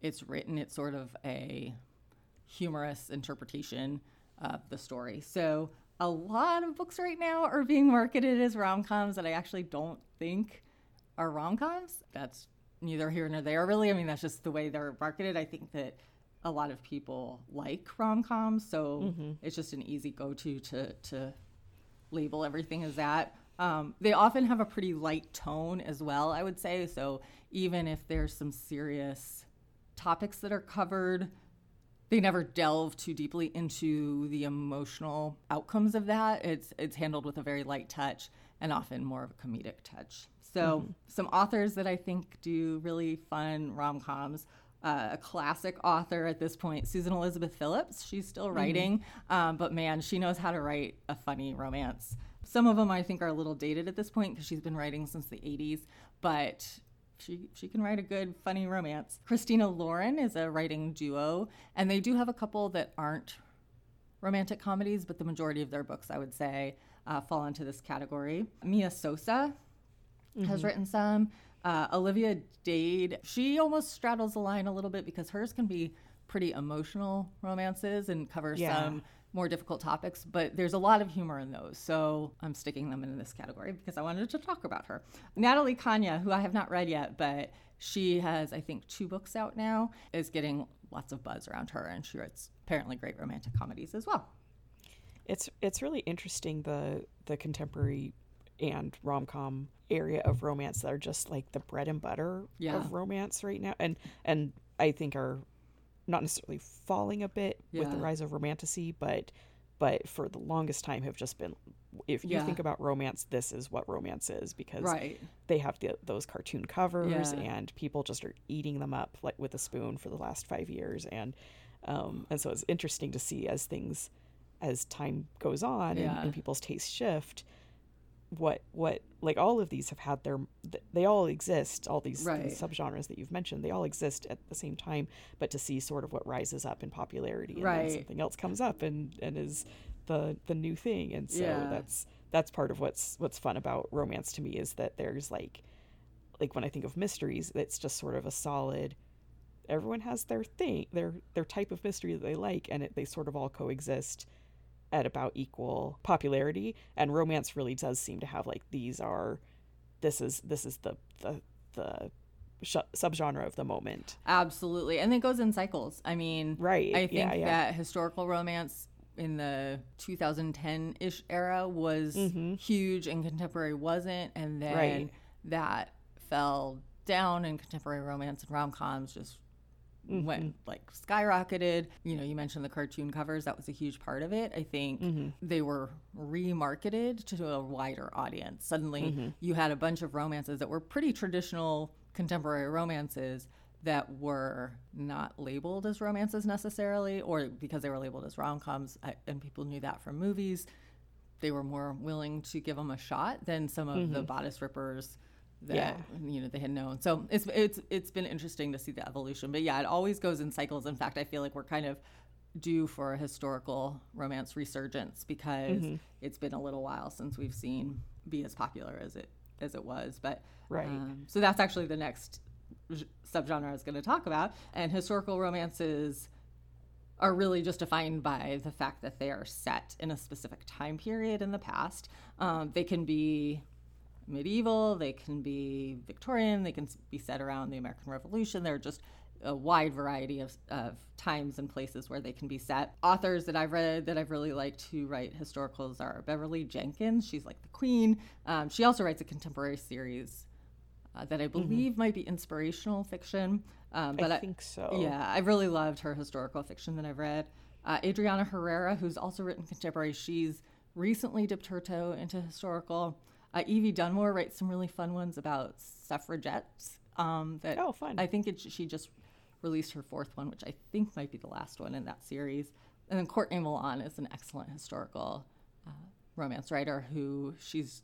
it's written. It's sort of a humorous interpretation of the story. So a lot of books right now are being marketed as rom coms that I actually don't think are rom coms. That's neither here nor there, really. I mean, that's just the way they're marketed. I think that a lot of people like rom coms, so mm-hmm. it's just an easy go to to label everything as that. Um, they often have a pretty light tone as well, I would say. So even if there's some serious topics that are covered, they never delve too deeply into the emotional outcomes of that. It's it's handled with a very light touch and often more of a comedic touch. So mm-hmm. some authors that I think do really fun rom coms. Uh, a classic author at this point, Susan Elizabeth Phillips. She's still mm-hmm. writing, mm-hmm. um, but man, she knows how to write a funny romance. Some of them I think are a little dated at this point because she's been writing since the 80s, but she she can write a good funny romance. Christina Lauren is a writing duo, and they do have a couple that aren't romantic comedies, but the majority of their books, I would say, uh, fall into this category. Mia Sosa mm-hmm. has written some. Uh, Olivia Dade, she almost straddles the line a little bit because hers can be pretty emotional romances and cover yeah. some more difficult topics, but there's a lot of humor in those. So I'm sticking them in this category because I wanted to talk about her. Natalie Caña, who I have not read yet, but she has, I think, two books out now, is getting lots of buzz around her, and she writes apparently great romantic comedies as well. It's it's really interesting the the contemporary and rom com area of romance that are just like the bread and butter yeah. of romance right now, and and I think are not necessarily falling a bit yeah. with the rise of romantasy, but but for the longest time have just been if you yeah. think about romance this is what romance is because right. they have the, those cartoon covers yeah. and people just are eating them up like with a spoon for the last five years and um, and so it's interesting to see as things as time goes on and, and people's tastes shift what what like all of these have had their they all exist all these, right. these subgenres that you've mentioned they all exist at the same time but to see sort of what rises up in popularity and right. then something else comes up and and is the the new thing and so yeah. that's that's part of what's what's fun about romance to me is that there's like like when i think of mysteries it's just sort of a solid everyone has their thing their their type of mystery that they like and it, they sort of all coexist at about equal popularity and romance really does seem to have like these are this is this is the the the sh- subgenre of the moment absolutely and it goes in cycles i mean right i think yeah, yeah. that historical romance in the 2010-ish era was mm-hmm. huge and contemporary wasn't and then right. that fell down and contemporary romance and rom-coms just mm-hmm. went like skyrocketed. You know, you mentioned the cartoon covers, that was a huge part of it. I think mm-hmm. they were remarketed to a wider audience. Suddenly, mm-hmm. you had a bunch of romances that were pretty traditional contemporary romances that were not labeled as romances necessarily, or because they were labeled as rom coms, and people knew that from movies. They were more willing to give them a shot than some of the mm-hmm. bodice rippers that yeah. you know they had known. So it's it's it's been interesting to see the evolution. But yeah, it always goes in cycles. In fact, I feel like we're kind of due for a historical romance resurgence because mm-hmm. it's been a little while since we've seen be as popular as it as it was. But right. Um, so that's actually the next subgenre I was going to talk about. And historical romances are really just defined by the fact that they are set in a specific time period in the past. Um, they can be medieval, they can be Victorian, they can be set around the American Revolution. There are just a wide variety of, of times and places where they can be set. Authors that I've read that I've really liked to write historicals are Beverly Jenkins. She's like the queen. Um, she also writes a contemporary series uh, that I mm-hmm. believe mm-hmm. might be inspirational fiction. Um, but I think I, so. Yeah, I really loved her historical fiction that I've read. Uh, Adriana Herrera, who's also written contemporary, she's recently dipped her toe into historical. Uh, Evie Dunmore writes some really fun ones about suffragettes. Um, that oh, fun! I think it, she just released her fourth one, which I think might be the last one in that series. And then Courtney Milan is an excellent historical uh, romance writer who she's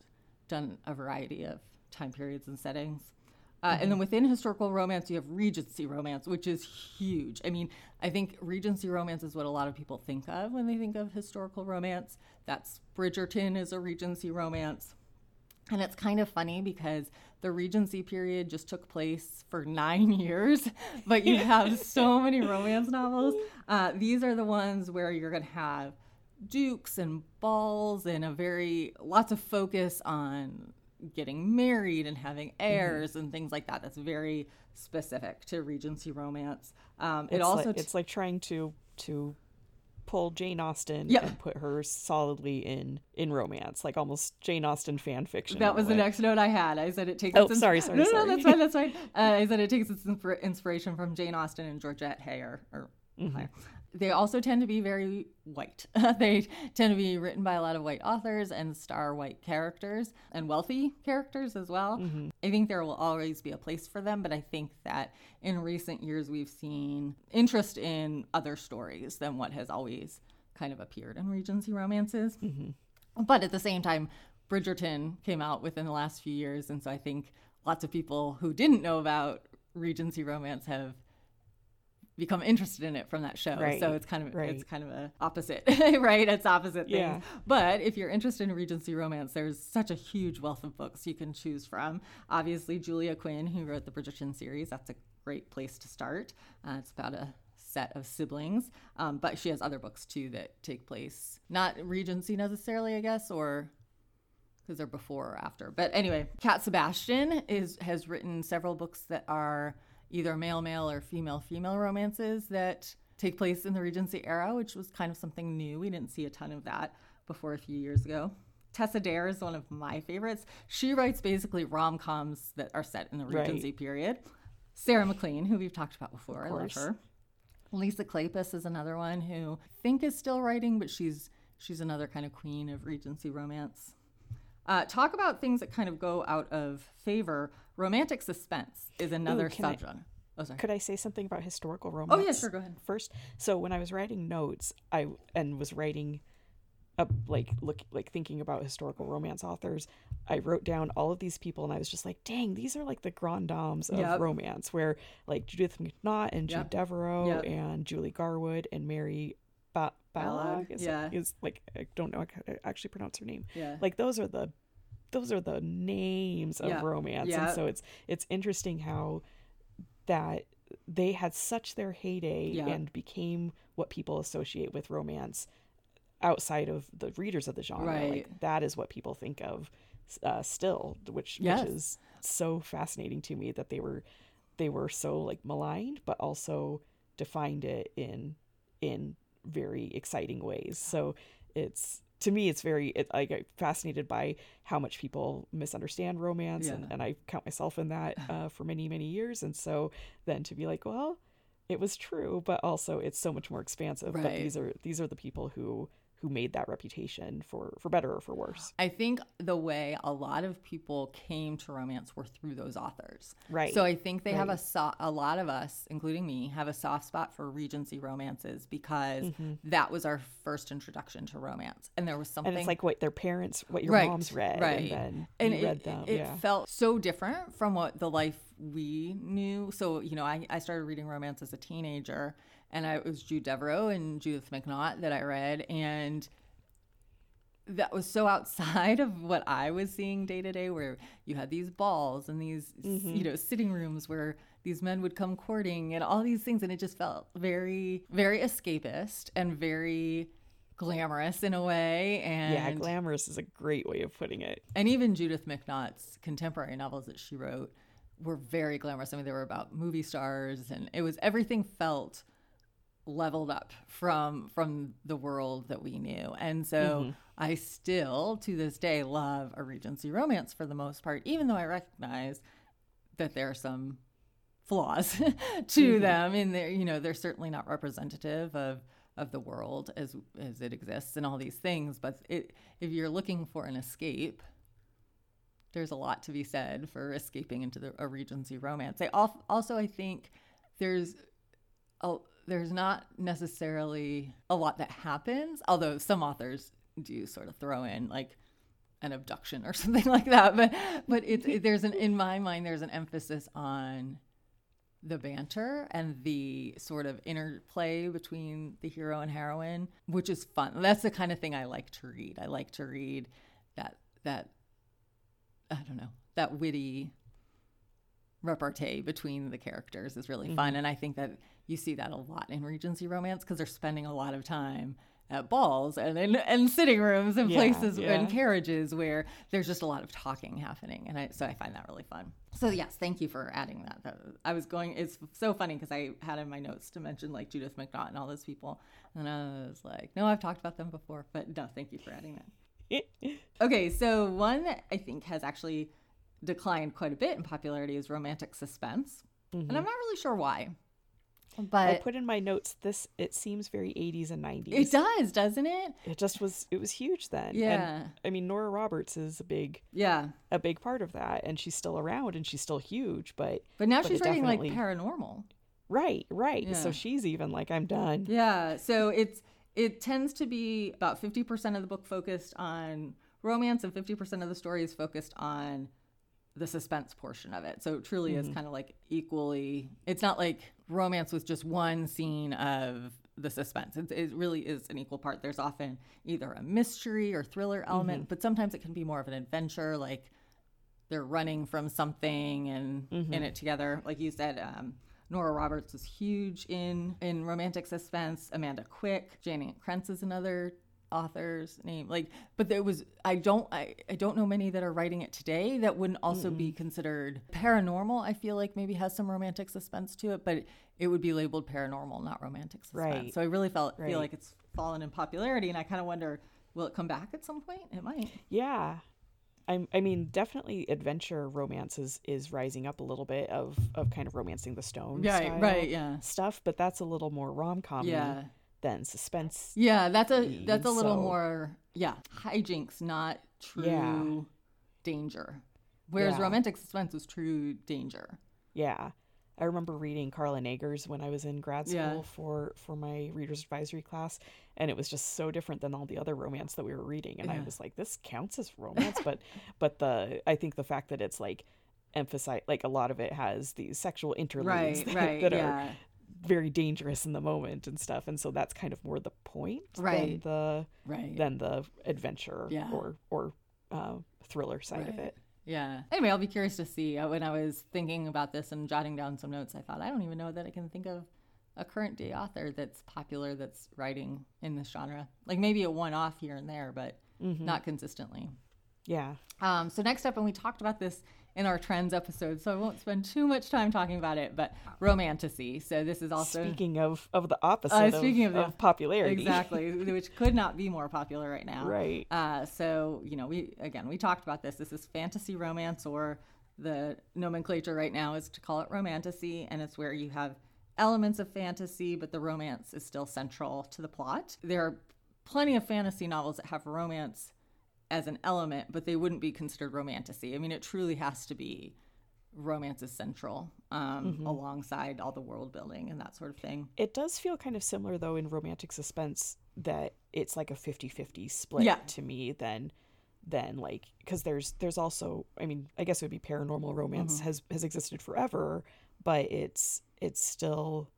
done a variety of time periods and settings. Uh, And then within historical romance, you have Regency romance, which is huge. I mean, I think Regency romance is what a lot of people think of when they think of historical romance. That's Bridgerton is a Regency romance. And it's kind of funny because the Regency period just took place for nine <laughs> years, but you have so <laughs> many romance novels. Uh, these are the ones where you're going to have dukes and balls and a very lots of focus on getting married and having heirs and things like that. That's very specific to Regency romance. Um, it also like, t- it's like trying to to pull Jane Austen Yeah. and put her solidly in in romance, like almost Jane Austen fan fiction. That was the next note I had. I said it takes. Oh, its sorry, sorry, <laughs> No, no, sorry. no, that's fine. That's fine. Uh, I said it takes its inspiration from Jane Austen and Georgette Heyer. Or Mm-hmm. They also tend to be very white. <laughs> they tend to be written by a lot of white authors and star white characters and wealthy characters as well. Mm-hmm. I think there will always be a place for them, but I think that in recent years we've seen interest in other stories than what has always kind of appeared in Regency romances. But at the same time, Bridgerton came out within the last few years, and so I think lots of people who didn't know about Regency romance have become interested in it from that show. Right, So it's kind of right. it's kind of a opposite, <laughs> right? It's opposite things. Yeah. But if you're interested in Regency romance, there's such a huge wealth of books you can choose from. Obviously, Julia Quinn, who wrote the Bridgerton series, that's a great place to start. Uh, it's about a set of siblings, um, but she has other books too that take place not Regency necessarily, I guess, or because they're before or after. But anyway, Cat Sebastian is has written several books that are either male male or female female romances that take place in the Regency era, which was kind of something new. We didn't see a ton of that before a few years ago. Tessa Dare is one of my favorites. She writes basically rom coms that are set in the Right. Regency period. Sarah MacLean, who we've talked about before, I love her. Lisa Kleypas is another one who I think is still writing, but she's she's another kind of queen of Regency romance. Uh, talk about things that kind of go out of favor. Romantic suspense is another I- subgenre. Oh, sorry. Could I say something about historical romance? Oh, yeah, sure, go ahead. First, so when I was writing notes, I and was writing up like look like thinking about historical romance authors, I wrote down all of these people and I was just like, dang, these are like the grand dames of Yep. romance where like Judith McNaught and Yep. Jude Deveraux Yep. and Julie Garwood and Mary ba- Balogh Balogh, is, yeah. is like I don't know how to actually pronounce her name. Yeah. Like those are the those are the names of Yeah. romance. Yeah. And so it's it's interesting how that they had such their heyday Yeah. and became what people associate with romance outside of the readers of the genre. Right. Like that is what people think of uh, still, which Yes. which is so fascinating to me that they were they were so like maligned, but also defined it in in very exciting ways. So it's to me it's very it, I get fascinated by how much people misunderstand romance and, Yeah. and I count myself in that <sighs> uh, for many many years and so then to be like well it was true but also it's so much more expansive but Right. these are these are the people who who made that reputation for for better or for worse I think the way a lot of people came to romance were through those authors. Right. So I think they have a Right. so- a lot of us, including me, have a soft spot for Regency romances because Mm-hmm. that was our first introduction to romance, and there was something. and it's like what their parents what your right, moms read right. and then and you it, read them it yeah felt so different from what the life we knew. So you know, I, I started reading romance as a teenager, and I, it was Jude Deveraux and Judith McNaught that I read, and that was so <laughs> outside of what I was seeing day to day, where you had these balls and these, Mm-hmm. you know, sitting rooms where these men would come courting and all these things. And it just felt very, very escapist and very glamorous in a way. And yeah glamorous is a great way of putting it and even Judith McNaught's contemporary novels that she wrote were very glamorous. I mean, they were about movie stars, and it was everything felt leveled up from from the world that we knew. And so mm-hmm. I still to this day love a Regency romance for the most part, even though I recognize that there are some flaws <laughs> to mm-hmm. them. And they're you know they're certainly not representative of of the world as as it exists and all these things. But it, if you're looking for an escape there's a lot to be said for escaping into the, a regency romance. I al- also i think there's a, there's not necessarily a lot that happens although some authors do sort of throw in like an abduction or <laughs> something like that. But but it's it, there's an in my mind there's an emphasis on the banter and the sort of interplay between the hero and heroine, which is fun. That's the kind of thing I like to read. I like to read that that I don't know that witty repartee between the characters is really fun, mm-hmm. and I think that you see that a lot in Regency romance because they're spending a lot of time at balls and in and sitting rooms and Yeah, places yeah. and carriages where there's just a lot of talking happening and I so I find that really fun. So yes, thank you for adding that. that I was going it's so funny because I had in my notes to mention like Judith McNaught and all those people and I was like, no, I've talked about them before, but no, thank you for adding that. <laughs> Okay, so one that I think has actually declined quite a bit in popularity is romantic suspense. And I'm mm-hmm. not really sure why. I put in my notes this it seems very 80s and 90s. it does, doesn't it? It just was it was huge then. Yeah. And, I mean Nora Roberts is a big Yeah. a big part of that and she's still around and she's still huge, but But now But she's writing like paranormal. right, right. Yeah. So she's even like I'm done. Yeah. So it's it tends to be about 50% of the book focused on romance and 50% of the story is focused on the suspense portion of it. So it truly is mm-hmm. kind of like equally it's not like romance with just one scene of the suspense. It, it really is an equal part. There's often either a mystery or thriller element, mm-hmm. but sometimes it can be more of an adventure like they're running from something and mm-hmm. in it together. Like you said, um, Nora Roberts is huge in in romantic suspense. Amanda Quick, Jayne Ann Krentz is another author's name. Like, but there was I don't I, I don't know many that are writing it today that wouldn't also be considered paranormal. I feel like maybe has some romantic suspense to it, but it would be labeled paranormal, not romantic suspense. Right. So I really felt Right. feel like it's fallen in popularity, and I kind of wonder. Will it come back at some point? It might. Yeah. I'm, I mean, definitely adventure romance is, is rising up a little bit of, of kind of romancing the stone Right, right, yeah. stuff, but that's a little more rom com Yeah. Than suspense. Yeah, that's a that's a little so- more yeah hijinks, not true Yeah. danger. Whereas Yeah. romantic suspense was true danger. Yeah. I remember reading Carla Neggers when I was in grad school Yeah. for, for my reader's advisory class, and it was just so different than all the other romance that we were reading. And I was like, this counts as romance, but <laughs> but the I think the fact that it's like emphasize like a lot of it has these sexual interludes Right, that, right, that yeah. are very dangerous in the moment and stuff, and so that's kind of more the point Right. than the Right. than the adventure Yeah. or or uh, thriller side of it. Yeah. Anyway, I'll be curious to see. Uh, When I was thinking about this and jotting down some notes, I thought I don't even know that I can think of a current day author that's popular that's writing in this genre. Like maybe a one off here and there, but Mm-hmm. not consistently. Yeah. Um, so next up, and we talked about this in our trends episode, so I won't spend too much time talking about it. But romantasy. So this is also Speaking of of the opposite Uh, speaking of the- of popularity, exactly, <laughs> which could not be more popular right now. Right. Uh, so you know, we again we talked about this. This is fantasy romance, or the nomenclature right now is to call it romantasy, and it's where you have elements of fantasy, but the romance is still central to the plot. There are plenty of fantasy novels that have romance as an element, but they wouldn't be considered romantasy. I mean, it truly has to be romance is central um, alongside all the world building and that sort of thing. It does feel kind of similar though in romantic suspense that it's like a 50-50 split Yeah. to me then then like because there's there's also I mean I guess it would be paranormal romance Mm-hmm. has has existed forever but it's it's still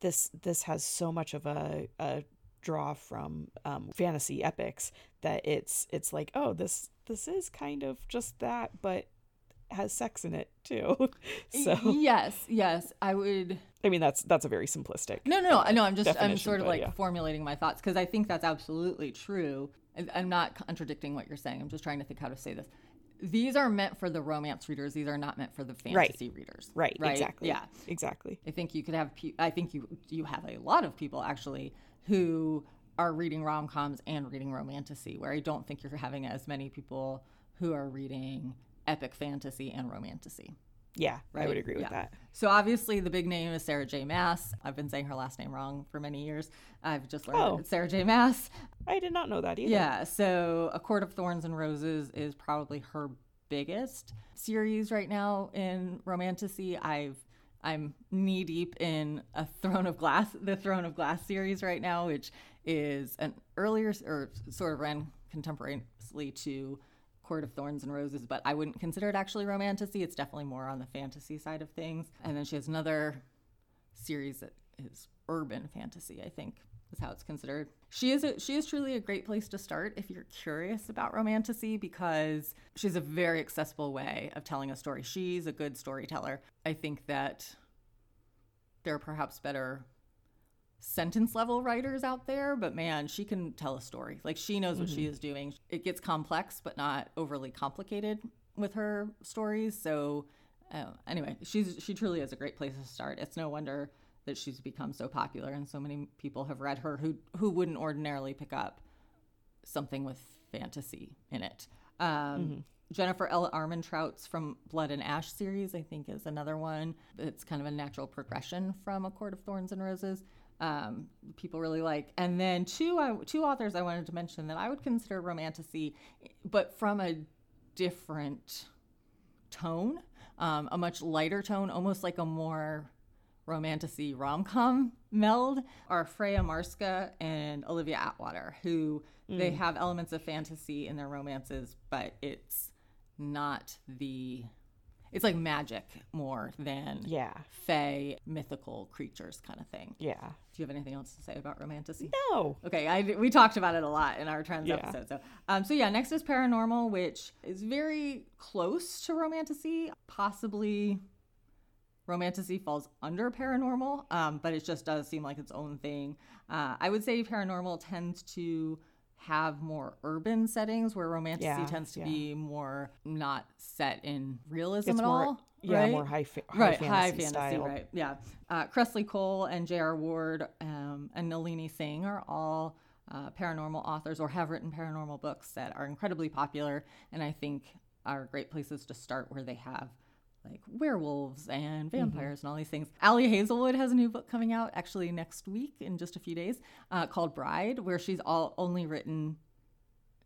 this this has so much of a, a draw from um, fantasy epics that it's it's like oh this this is kind of just that but has sex in it too <laughs> so yes, yes, I would. I mean that's that's a very simplistic No, no, no. No, I'm just I'm sort of like yeah. formulating my thoughts because I think that's absolutely true. I'm not contradicting what you're saying. I'm just trying to think how to say this. These are meant for the romance readers. These are not meant for the fantasy readers. Right, Right. exactly. Yeah. Exactly. I think you could have. pe- I think you you have a lot of people actually who are reading rom coms and reading romantasy. Where I don't think you're having as many people who are reading epic fantasy and romantasy. Yeah, I would agree with yeah. that. So obviously the big name is Sarah J. Maas. I've been saying her last name wrong for many years. I've just learned Oh. it's Sarah J. Maas. I did not know that either. Yeah. So A Court of Thorns and Roses is probably her biggest series right now in romantasy. I've I'm knee deep in a Throne of Glass, the Throne of Glass series right now, which is an earlier or sort of ran contemporaneously to Court of Thorns and Roses, but I wouldn't consider it actually romantasy. It's definitely more on the fantasy side of things. And then she has another series that is urban fantasy, I think is how it's considered. She is a, she is truly a great place to start if you're curious about romantasy because she's a very accessible way of telling a story. She's a good storyteller. I think that there are perhaps better sentence level writers out there, but man, she can tell a story. Like she knows what mm-hmm. she is doing. It gets complex, but not overly complicated with her stories. So uh, anyway, she's she truly is a great place to start. It's no wonder that she's become so popular and so many people have read her who who wouldn't ordinarily pick up something with fantasy in it. Um, mm-hmm. Jennifer L. Armentrout's from Blood and Ash series, I think, is another one. It's kind of a natural progression from A Court of Thorns and Roses um, people really like. And then two two authors I wanted to mention that I would consider romantasy, but from a different tone, um, a much lighter tone, almost like a more romantasy rom com meld, are Freya Marske and Olivia Atwater, who mm. they have elements of fantasy in their romances, but it's not the it's like magic more than yeah. fey mythical creatures kind of thing. Yeah. Do you have anything else to say about romantasy no. Okay I, we talked about it a lot in our trends yeah. episode so um so yeah next is paranormal which is very close to romantasy possibly romantasy falls under paranormal um but it just does seem like its own thing uh, i would say paranormal tends to have more urban settings where romantasy yeah, tends to yeah. be more not set in realism it's at more, all. Yeah, right? more high, fa- high right, fantasy high fantasy, style. right? Yeah. Uh, Kresley Cole and J.R. Ward um, and Nalini Singh are all uh, paranormal authors or have written paranormal books that are incredibly popular, and I think are great places to start where they have like werewolves and mm-hmm. vampires mm-hmm. and all these things. Ali Hazelwood has a new book coming out actually next week in just a few days uh, called Bride, where she's all only written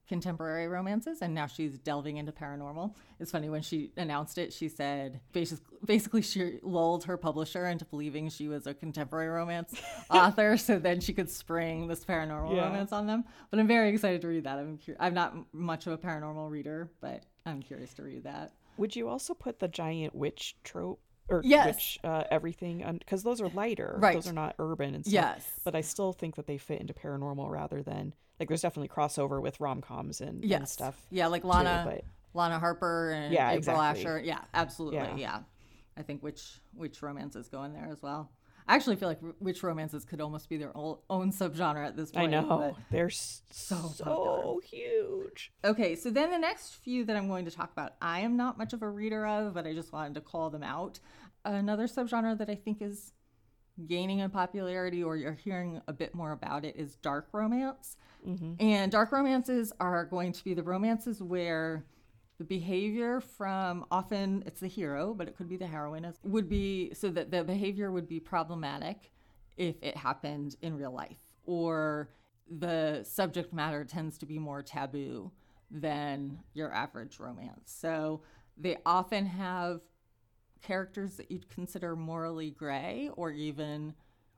contemporary romances and now she's delving into paranormal. It's funny when she announced it, she said basically she lulled her publisher into believing she was a contemporary romance <laughs> author so then she could spring this paranormal yeah. romance on them. But I'm very excited to read that. I'm cu- I'm not much of a paranormal reader, but I'm curious to read that. Would you also put the giant witch trope or yes. witch uh, everything because those are lighter, right? Those are not urban and stuff. Yes, but I still think that they fit into paranormal rather than like there's definitely crossover with rom coms and, yes. and stuff. Yeah, like Lana, too, but... Lana Harper and yeah, April exactly. Asher. Yeah, absolutely. Yeah. yeah. I think which which romances go in there as well. I actually feel like witch romances could almost be their own, subgenre at this point. I know. They're so, so huge. Okay, so then the next few that I'm going to talk about, I am not much of a reader of, but I just wanted to call them out. Another subgenre that I think is gaining in popularity or you're hearing a bit more about it is dark romance. Mm-hmm. And dark romances are going to be the romances where the behavior from often it's the hero, but it could be the heroine, would be so that the behavior would be problematic if it happened in real life, or the subject matter tends to be more taboo than your average romance. So they often have characters that you'd consider morally gray or even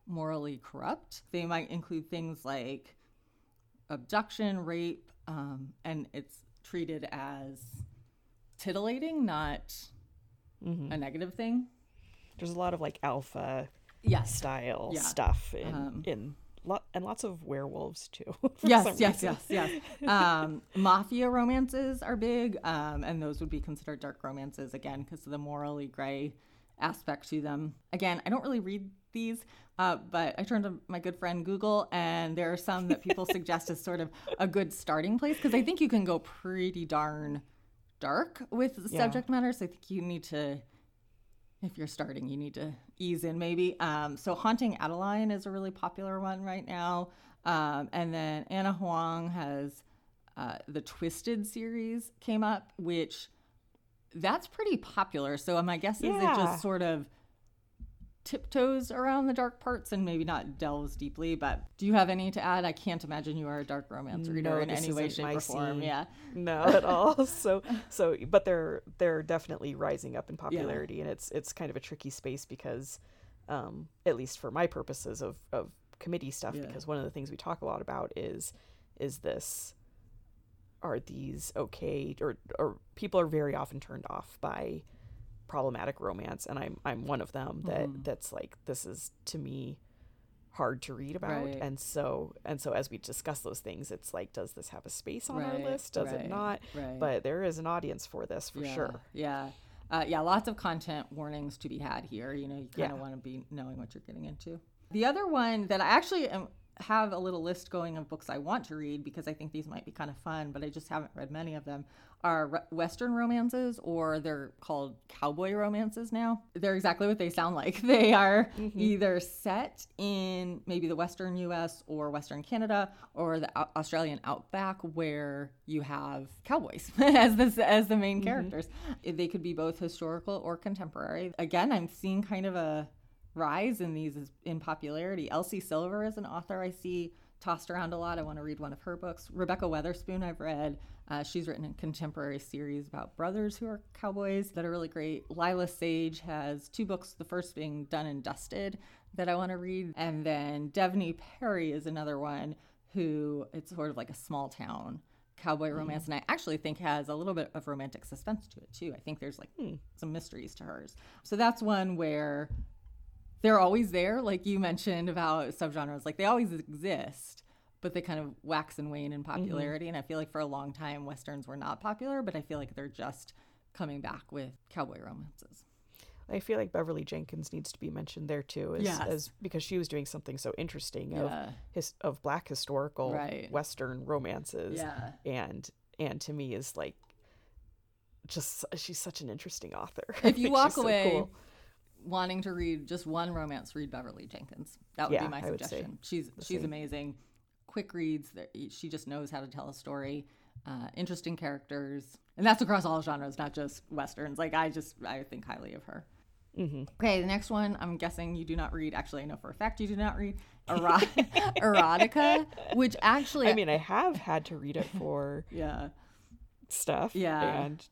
morally corrupt. They might include things like abduction, rape, um, and it's treated as titillating, not mm-hmm. a negative thing. There's a lot of like alpha yes. style yeah. stuff in um, in lot and lots of werewolves too. <laughs> yes, yes, yes, <laughs> yes, um, mafia romances are big, um, and those would be considered dark romances again because of the morally gray aspect to them. Again, I don't really read these, uh, but I turned to my good friend Google, and there are some that people <laughs> suggest as sort of a good starting place because I think you can go pretty darn dark with the yeah. subject matter. So I think you need to, if you're starting, you need to ease in maybe. Um, so Haunting Adeline is a really popular one right now. Um, and then Ana Huang has uh, the Twisted series came up, which that's pretty popular. So my guess is yeah. it just sort of tiptoes around the dark parts and maybe not delves deeply. But do you have any to add? I can't imagine you are a dark romance reader no, in any way, shape, or form. Scene. Yeah, no, <laughs> at all. so, so, but they're they're definitely rising up in popularity, yeah. and it's it's kind of a tricky space because, um, at least for my purposes of of committee stuff, yeah. because one of the things we talk a lot about is is this are these okay or or people are very often turned off by problematic romance and I'm I'm one of them that Mhm. that's like this is to me hard to read about Right. and so and so as we discuss those things it's like does this have a space on our list does right, it not Right. but there is an audience for this for yeah, sure Yeah. Uh, yeah, lots of content warnings to be had here. You know, you kind Yeah. of want to be knowing what you're getting into. The other one that I actually am, have a little list going of books I want to read because I think these might be kind of fun, but I just haven't read many of them are re- Western romances or they're called cowboy romances now. They're exactly what they sound like. <laughs> They are mm-hmm. either set in maybe the Western US or Western Canada or the Au- Australian outback where you have cowboys <laughs> as the, as the main mm-hmm. characters. They could be both historical or contemporary. Again, I'm seeing kind of a rise in these is- in popularity. Elsie Silver is an author I see tossed around a lot. I want to read one of her books. Rebekah Weatherspoon, I've read. Uh, she's written a contemporary series about brothers who are cowboys that are really great. Lyla Sage has two books, the first being Done and Dusted, that I want to read. And then Devney Perry is another one who it's sort of like a small town cowboy romance and i actually think has a little bit of romantic suspense to it too i think there's like some mysteries to hers so that's one where they're always there like you mentioned about subgenres like they always exist but they kind of wax and wane in mm-hmm. popularity and i feel like for a long time westerns were not popular but i feel like they're just coming back with cowboy romances I feel like Beverly Jenkins needs to be mentioned there too, as, Yes. as because she was doing something so interesting Yeah. of his of black historical Right. Western romances, Yeah. and and to me is like just she's such an interesting author. If you <laughs> walk so away cool. Wanting to read just one romance read beverly jenkins. That would Yeah, be my I would say suggestion. She's she's amazing. Quick reads she just knows how to tell a story. Uh, interesting characters. And that's across all genres not just westerns. Like i just i think highly of her. Mm-hmm. okay the next one i'm guessing you do not read actually i know for a fact you do not read Ero- <laughs> erotica which actually I mean, I have had to read it for <laughs> yeah. stuff, Yeah. and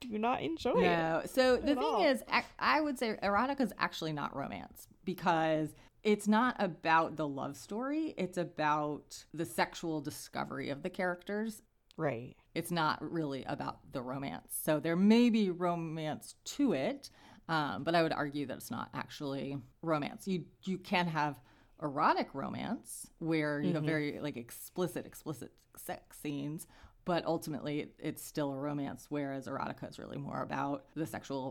do not enjoy it. No. So the thing all. is, I would say erotica is actually not romance because it's not about the love story. It's about the sexual discovery of the characters. Right. It's not really about the romance. So there may be romance to it, um, but I would argue that it's not actually romance. You you can have erotic romance where you have very like explicit explicit sex scenes but ultimately it's still a romance whereas erotica is really more about the sexual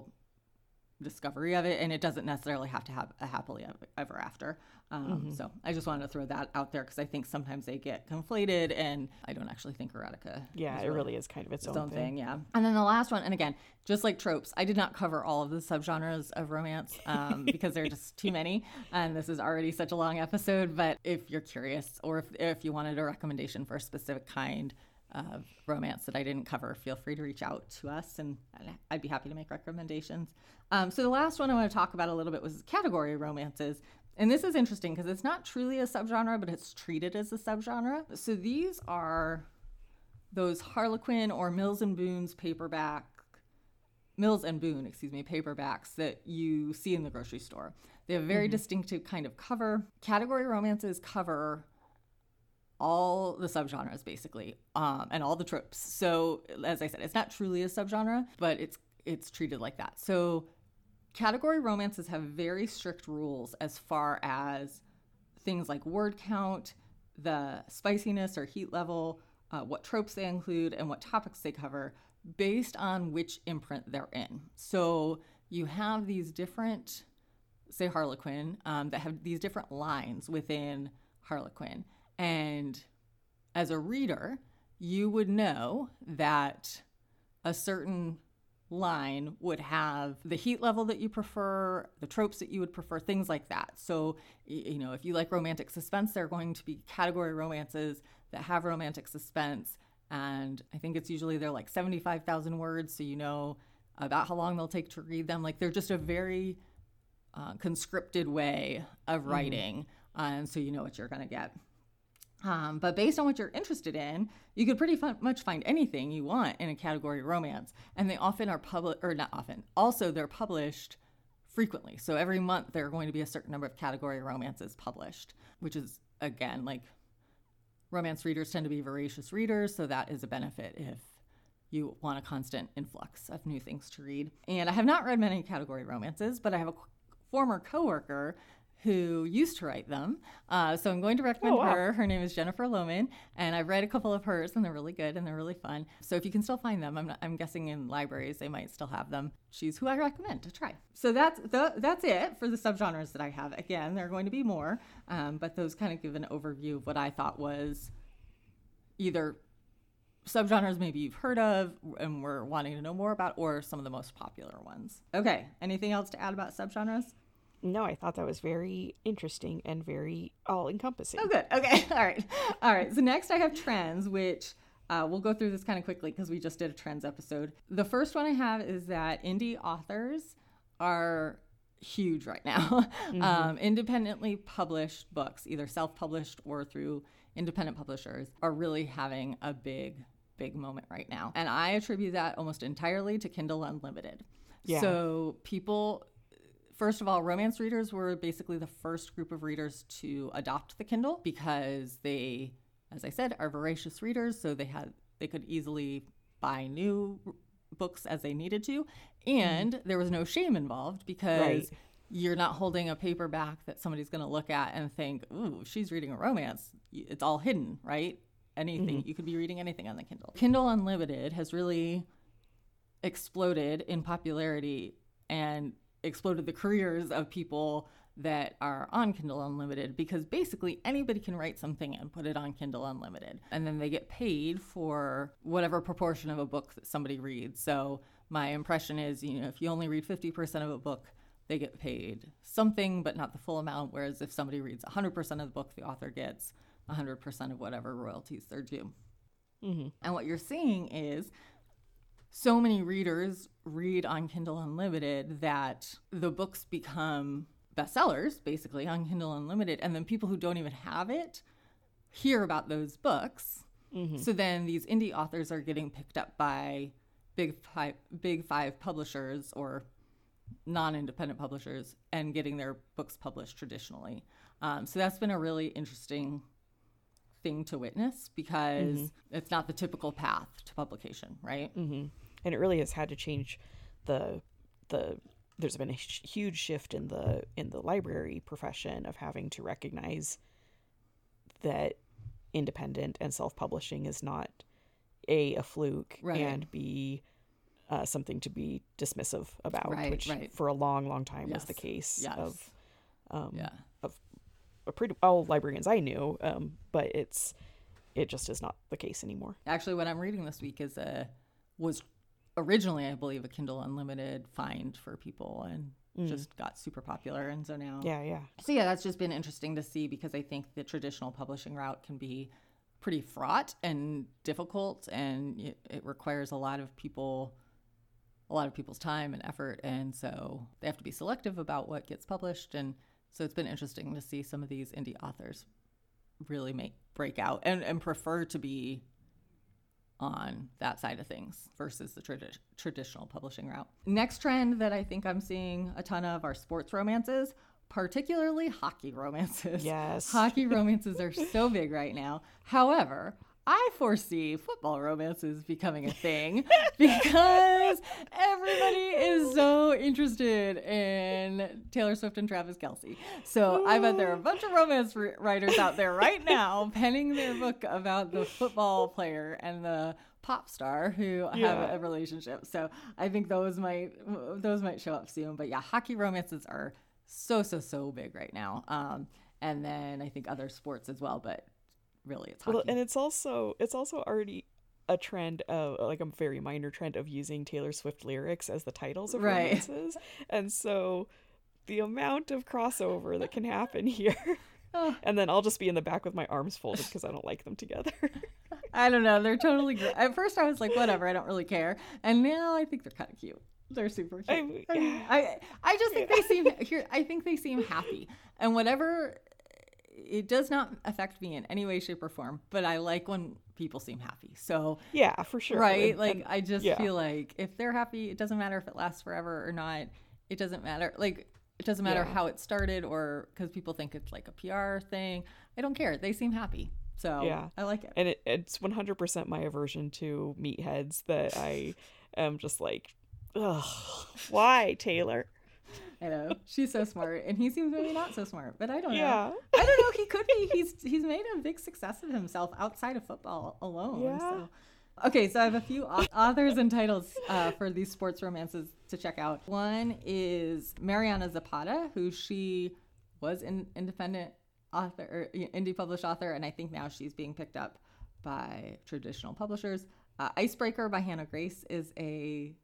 discovery of it and it doesn't necessarily have to have a happily ever after um, so i just wanted to throw that out there because i think sometimes they get conflated and i don't actually think erotica Yeah, is it really is kind of its, its own, own thing. thing. yeah. And then the last one, and again, just like tropes, I did not cover all of the subgenres of romance um, <laughs> because there are just too many, and this is already such a long episode. But if you're curious, or if if you wanted a recommendation for a specific kind of romance that I didn't cover, feel free to reach out to us, and I'd be happy to make recommendations. Um, so the last one I want to talk about a little bit was category romances. And this is interesting because it's not truly a subgenre, but it's treated as a subgenre. So these are those Harlequin or Mills and Boon's paperback, Mills and Boone, excuse me, paperbacks that you see in the grocery store. They have a very distinctive kind of cover. Category romances cover all the subgenres basically, um, and all the tropes. So as I said, it's not truly a subgenre, but it's it's treated like that. So category romances have very strict rules as far as things like word count, the spiciness or heat level, uh, what tropes they include, and what topics they cover based on which imprint they're in. So you have these different, say, Harlequin, um, that have these different lines within Harlequin. And as a reader, you would know that a certain line would have the heat level that you prefer, the tropes that you would prefer, things like that. So, you know, if you like romantic suspense, there are going to be category romances that have romantic suspense. And I think it's usually they're like 75,000 words. So you know about how long they'll take to read them. Like they're just a very uh, conscripted way of writing. Uh, and so you know what you're going to get. Um, but based on what you're interested in, you could pretty much find anything you want in a category romance. And they often are public, or not often, also they're published frequently. So every month there are going to be a certain number of category romances published, which is, again, like romance readers tend to be voracious readers, so that is a benefit if you want a constant influx of new things to read. And I have not read many category romances, but I have a former coworker who used to write them. Uh, so I'm going to recommend oh, wow. her. Her name is Jennifer Lohmann, and I've read a couple of hers, and they're really good and they're really fun. So if you can still find them, I'm, not, I'm guessing in libraries they might still have them. She's who I recommend to try. So that's the, that's it for the subgenres that I have. Again, there are going to be more, um, but those kind of give an overview of what I thought was either subgenres maybe you've heard of and were wanting to know more about, or some of the most popular ones. Okay, anything else to add about subgenres? No, I thought that was very interesting and very all encompassing. Oh, good. Okay. <laughs> All right. All right. So next I have trends, which uh, we'll go through this kind of quickly because we just did a trends episode. The first one I have is that indie authors are huge right now. <laughs> Mm-hmm. Um, independently published books, either self published or through independent publishers, are really having a big, big moment right now. And I attribute that almost entirely to Kindle Unlimited. Yeah. So people First of all, romance readers were basically the first group of readers to adopt the Kindle because they, as I said, are voracious readers, so they had they could easily buy new books as they needed to, and mm. there was no shame involved because right. you're not holding a paperback that somebody's going to look at and think, "Ooh, she's reading a romance." It's all hidden, right? Anything mm-hmm. you could be reading anything on the Kindle. Kindle Unlimited has really exploded in popularity and exploded the careers of people that are on Kindle Unlimited because basically anybody can write something and put it on Kindle Unlimited. And then they get paid for whatever proportion of a book that somebody reads. So my impression is, you know, if you only read 50% of a book, they get paid something, but not the full amount. Whereas if somebody reads 100% of the book, the author gets 100% of whatever royalties they're due. Mm-hmm. And what you're seeing is so many readers read on Kindle Unlimited that the books become bestsellers basically on Kindle Unlimited. And then people who don't even have it hear about those books. Mm-hmm. So then these indie authors are getting picked up by big five, big five publishers or non-independent publishers and getting their books published traditionally. Um, so that's been a really interesting thing to witness because mm-hmm. it's not the typical path to publication, right? Mm-hmm. And it really has had to change the the there's been a huge shift in the in the library profession of having to recognize that independent and self-publishing is not a a fluke right. and b uh, something to be dismissive about, right, which right. for a long, long time yes. was the case yes. of um, yeah. of pretty all librarians I knew, um, but it's it just is not the case anymore. Actually, what I'm reading this week is a was originally, I believe, a Kindle Unlimited find for people and mm. just got super popular. And so now. Yeah, yeah. So, yeah, that's just been interesting to see because I think the traditional publishing route can be pretty fraught and difficult and it, it requires a lot of people a lot of people's time and effort and so they have to be selective about what gets published and so it's been interesting to see some of these indie authors really make break out and, and prefer to be on that side of things versus the tradi- traditional publishing route. Next trend that I think I'm seeing a ton of are sports romances, particularly hockey romances. Yes. <laughs> Hockey romances are so big right now. However, I foresee football romances becoming a thing <laughs> because everybody is so interested in Taylor Swift and Travis Kelce. So I bet there are a bunch of romance writers out there right now <laughs> penning their book about the football player and the pop star who yeah. have a relationship. So I think those might those might show up soon. But yeah, hockey romances are so so so big right now. Um, and then I think other sports as well, but really it's hockey. Well, and it's also it's also already a trend of like a very minor trend of using Taylor Swift lyrics as the titles of right. romances. and so the amount of crossover that can happen here. <laughs> Oh. And then I'll just be in the back with my arms folded because I don't like them together. <laughs> I don't know. They're totally great. At first, I was like, whatever, I don't really care. And now I think they're kind of cute. They're super cute. I, I, I just think yeah. they <laughs> seem here. I think they seem happy, and whatever it does not affect me in any way, shape, or form. But I like when people seem happy. So yeah, for sure. Right? And, like and, I just yeah. feel like if they're happy, it doesn't matter if it lasts forever or not. It doesn't matter. Like it doesn't matter yeah. how it started or because people think it's like a PR thing. I don't care. They seem happy. So Yeah. I like it. and it, it's 100% my aversion to meatheads that I am just like, ugh, why Taylor? <laughs> I know she's so smart, and he seems maybe not so smart. But I don't know. Yeah. I don't know. He could be. He's he's made a big success of himself outside of football alone. Yeah. So. Okay, so I have a few authors and titles uh, for these sports romances to check out. One is Mariana Zapata, who she was an independent author, or indie published author, and I think now she's being picked up by traditional publishers. Uh, Icebreaker by Hannah Grace is a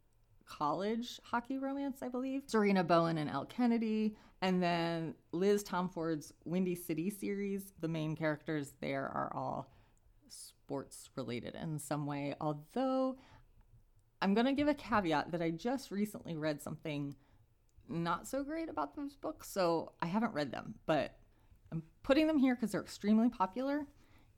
college hockey romance, I believe. Sarina Bowen and Elle Kennedy. And then Liz Tomforde's Windy City series. The main characters there are all sports related in some way. Although I'm going to give a caveat that I just recently read something not so great about those books. So I haven't read them, but I'm putting them here because they're extremely popular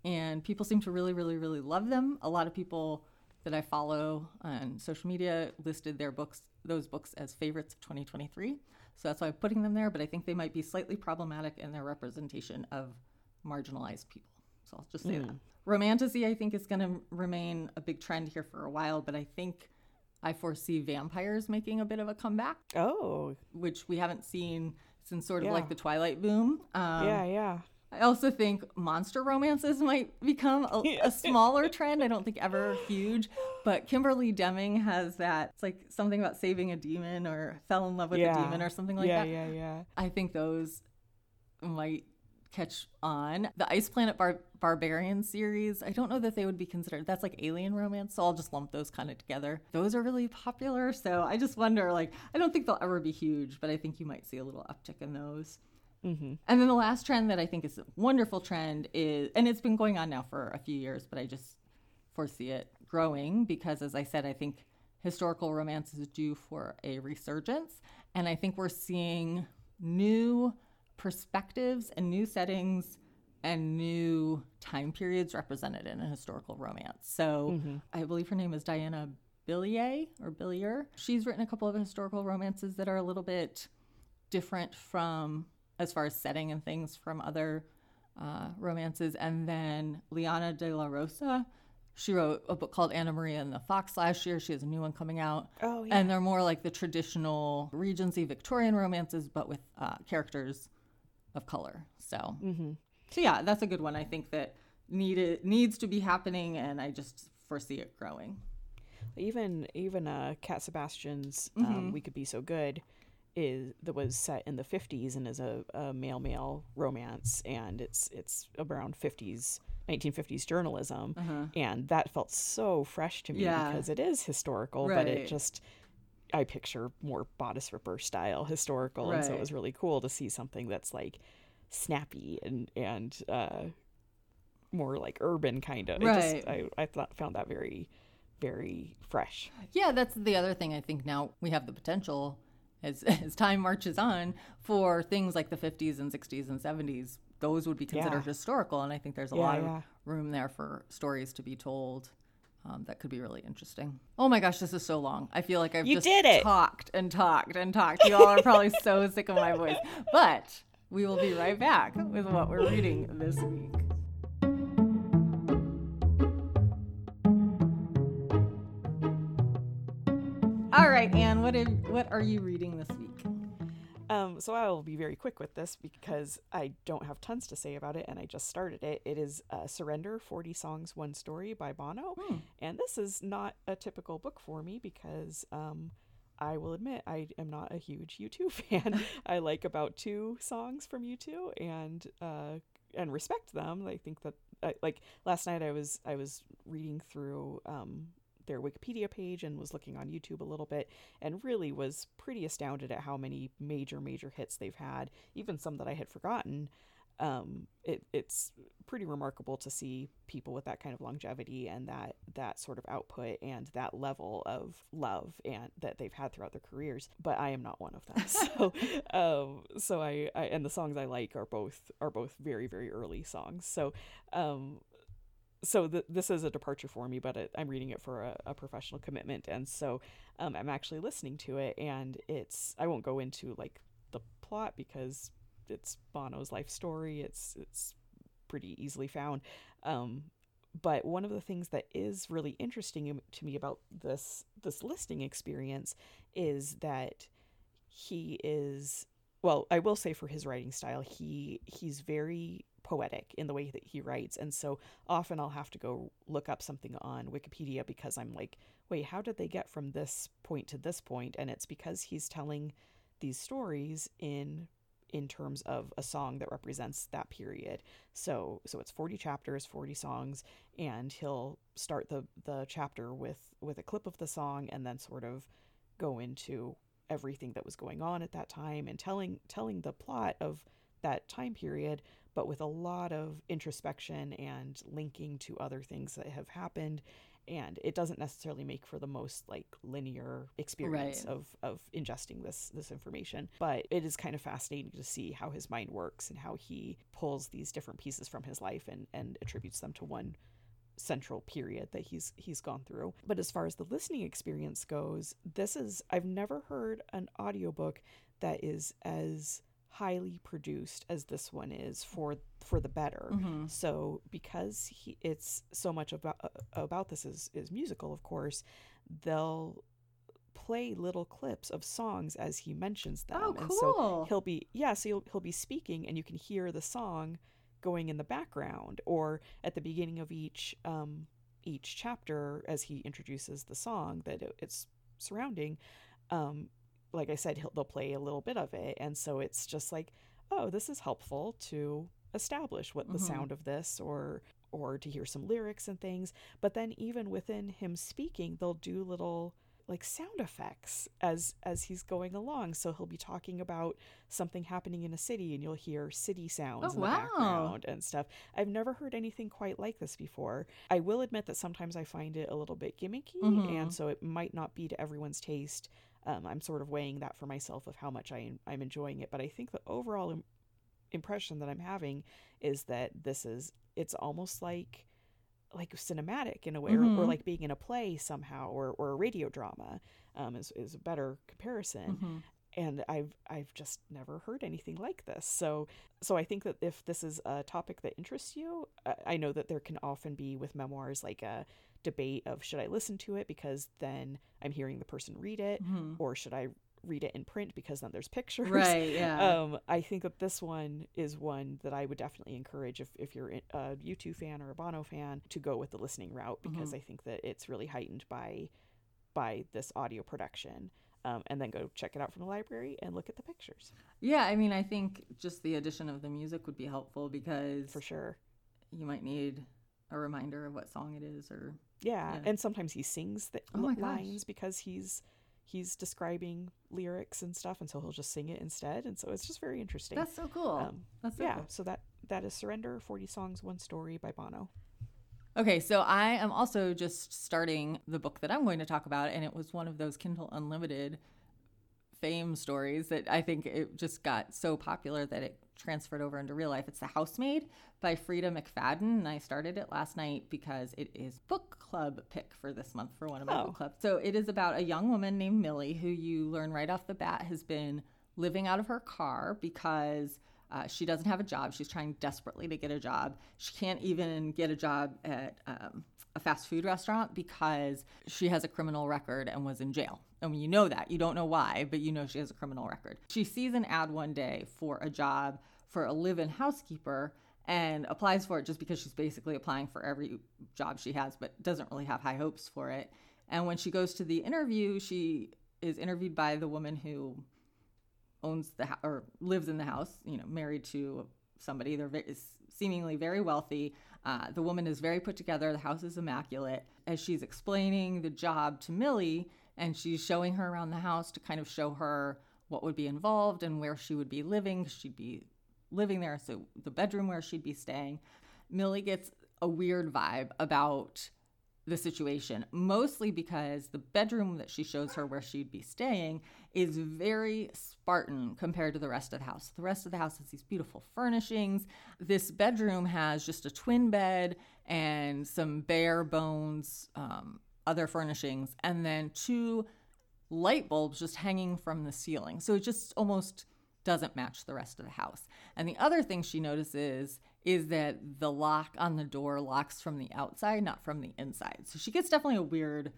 and people seem to really, really, really love them. A lot of people that I follow on social media listed their books, those books, as favorites of 2023. So that's why I'm putting them there, but I think they might be slightly problematic in their representation of marginalized people. So I'll just say that. Romantasy, I think, is going to remain a big trend here for a while, but I think I foresee vampires making a bit of a comeback, Oh, which we haven't seen since sort of Yeah. like the Twilight boom. Um, yeah, yeah. I also think monster romances might become a, <laughs> a smaller trend. I don't think ever huge, but Kimberly Lemming has that. It's like something about saving a demon or fell in love with yeah. a demon or something like yeah, that. Yeah, yeah, yeah. I think those might catch on. The Ice Planet Bar- Barbarian series, I don't know that they would be considered. That's like alien romance, so I'll just lump those kind of together. Those are really popular, so I just wonder like I don't think they'll ever be huge, but I think you might see a little uptick in those. Mm-hmm. And then the last trend that I think is a wonderful trend is, and it's been going on now for a few years, but I just foresee it growing because, as I said, I think historical romance is due for a resurgence. And I think we're seeing new perspectives and new settings and new time periods represented in a historical romance. So I believe her name is Diana Billier or Billier. She's written a couple of historical romances that are a little bit different from as far as setting and things from other uh, romances. And then Liana de la Rosa, she wrote a book called Anna Maria and the Fox last year. She has a new one coming out. Oh, yeah. And they're more like the traditional Regency Victorian romances, but with uh, characters of color. So, Mm-hmm. so yeah, that's a good one. I think that needed needs to be happening, and I just foresee it growing. Even even uh, Cat Sebastian's Mm-hmm. um, "We Could Be So Good" is that was set in the 50s and is a, a male male romance, and it's it's around 50s 1950s journalism, and that felt so fresh to me Uh-huh. Yeah. because it is historical, but it just I picture more bodice ripper style historical, and so it was really cool to see something that's like snappy and and uh, more like urban kind of. Right. just, I I thought found that very very fresh. Yeah, that's the other thing. I think now we have the potential as <laughs> as time marches on for things like the 50s and 60s and 70s. Those would be considered Yeah. historical, and I think there's a Yeah, lot yeah. of room there for stories to be told. Um, that could be really interesting. Oh my gosh, this is so long. I feel like I've You just did it. talked and talked and talked. You all are probably so <laughs> sick of my voice, but we will be right back with what we're reading this week. Right, Anne, what are, what are you reading this week? Um, so I will be very quick with this because I don't have tons to say about it, and I just started it. It is uh, "Surrender: Forty Songs, One Story" by Bono, and this is not a typical book for me because um, I will admit I am not a huge U2 <laughs> fan. <laughs> I like about two songs from U2, and uh, and respect them. I think that I, like last night I was I was reading through um, their Wikipedia page and was looking on YouTube a little bit and really was pretty astounded at how many major major hits they've had, even some that I had forgotten. Um, it, it's pretty remarkable to see people with that kind of longevity and that that sort of output and that level of love and that they've had throughout their careers. But I am not one of them. <laughs> So, um, so I, I and the songs I like are both are both very very early songs. So, um, so th- this is a departure for me, but it, I'm reading it for a, a professional commitment, and so um, I'm actually listening to it, and it's I won't go into like the plot because it's Bono's life story. It's it's pretty easily found, Um, but one of the things that is really interesting to me about this this listening experience is that he is well i will say for his writing style he he's very poetic in the way that he writes and so often i'll have to go look up something on wikipedia because i'm like wait how did they get from this point to this point? and it's because he's telling these stories in in terms of a song that represents that period. So so it's 40 chapters, 40 songs and he'll start the the chapter with with a clip of the song and then sort of go into everything that was going on at that time and telling telling the plot of that time period but with a lot of introspection and linking to other things that have happened. And it doesn't necessarily make for the most like linear experience right. of of ingesting this this information. But it is kind of fascinating to see how his mind works and how he pulls these different pieces from his life and and attributes them to one central period that he's he's gone through. But as far as the listening experience goes this is I've never heard an audiobook that is as highly produced as this one is for for the better. Mm-hmm. So because he, it's so much about uh, about this is is musical, of course, they'll play little clips of songs as he mentions them. Oh, cool. And so he'll be yeah, so he'll, he'll be speaking and you can hear the song going in the background or at the beginning of each um each chapter as he introduces the song that it, it's surrounding um like I said, they'll play a little bit of it. And so it's just like, oh, this is helpful to establish what the mm-hmm. sound of this or or to hear some lyrics and things. But then even within him speaking, they'll do little like sound effects as as he's going along. So he'll be talking about something happening in a city and you'll hear city sounds oh, in the wow. background and stuff. I've never heard anything quite like this before. I will admit that sometimes I find it a little bit gimmicky mm-hmm. and so it might not be to everyone's taste um, I'm sort of weighing that for myself of how much I, I'm enjoying it. But I think the overall Im- impression that I'm having is that this is, it's almost like, like cinematic in a way, mm-hmm. or, or, mm-hmm. like being in a play somehow, or, or a radio drama um, is, is a better comparison. Mm-hmm. And I've I've just never heard anything like this. So so I think that if this is a topic that interests you, I know that there can often be with memoirs like a debate of should I listen to it because then I'm hearing the person read it, mm-hmm. or should I read it in print because then there's pictures. Right. Yeah. <laughs> Um, I think that this one is one that I would definitely encourage if, if you're a U2 fan or a Bono fan to go with the listening route because mm-hmm. I think that it's really heightened by by this audio production. Um, and then go check it out from the library and look at the pictures. Yeah, I mean, I think just the addition of the music would be helpful because for sure you might need a reminder of what song it is or yeah, yeah. and sometimes he sings the oh lines because he's he's describing lyrics and stuff, and so he'll just sing it instead, and so it's just very interesting. That's so cool. Um, That's so yeah. Cool. So that that is "Surrender: Forty Songs, One Story" by Bono. Okay, so I am also just starting the book that I'm going to talk about, and it was one of those Kindle Unlimited fame stories that I think it just got so popular that it transferred over into real life. It's The Housemaid by Freida McFadden, and I started it last night because it is book club pick for this month for one of my oh. book clubs. So it is about a young woman named Millie who you learn right off the bat has been living out of her car because uh, she doesn't have a job. She's trying desperately to get a job. She can't even get a job at um, a fast food restaurant because she has a criminal record and was in jail. You know that. You don't know why, but you know she has a criminal record. She sees an ad one day for a job for a live in housekeeper and applies for it just because she's basically applying for every job she has, but doesn't really have high hopes for it. And when she goes to the interview, she is interviewed by the woman who owns the house or lives in the house, you know, married to somebody. They're very, seemingly very wealthy. Uh, the woman is very put together. The house is immaculate. As she's explaining the job to Millie, and she's showing her around the house to kind of show her what would be involved and where she would be living. She'd be living there, so the bedroom where she'd be staying. Millie gets a weird vibe about the situation, mostly because the bedroom that she shows her where she'd be staying is very Spartan compared to the rest of the house. The rest of the house has these beautiful furnishings. This bedroom has just a twin bed and some bare bones um, other furnishings, and then two light bulbs just hanging from the ceiling. So it just almost doesn't match the rest of the house. And the other thing she notices is that the lock on the door locks from the outside, not from the inside. So she gets definitely a weird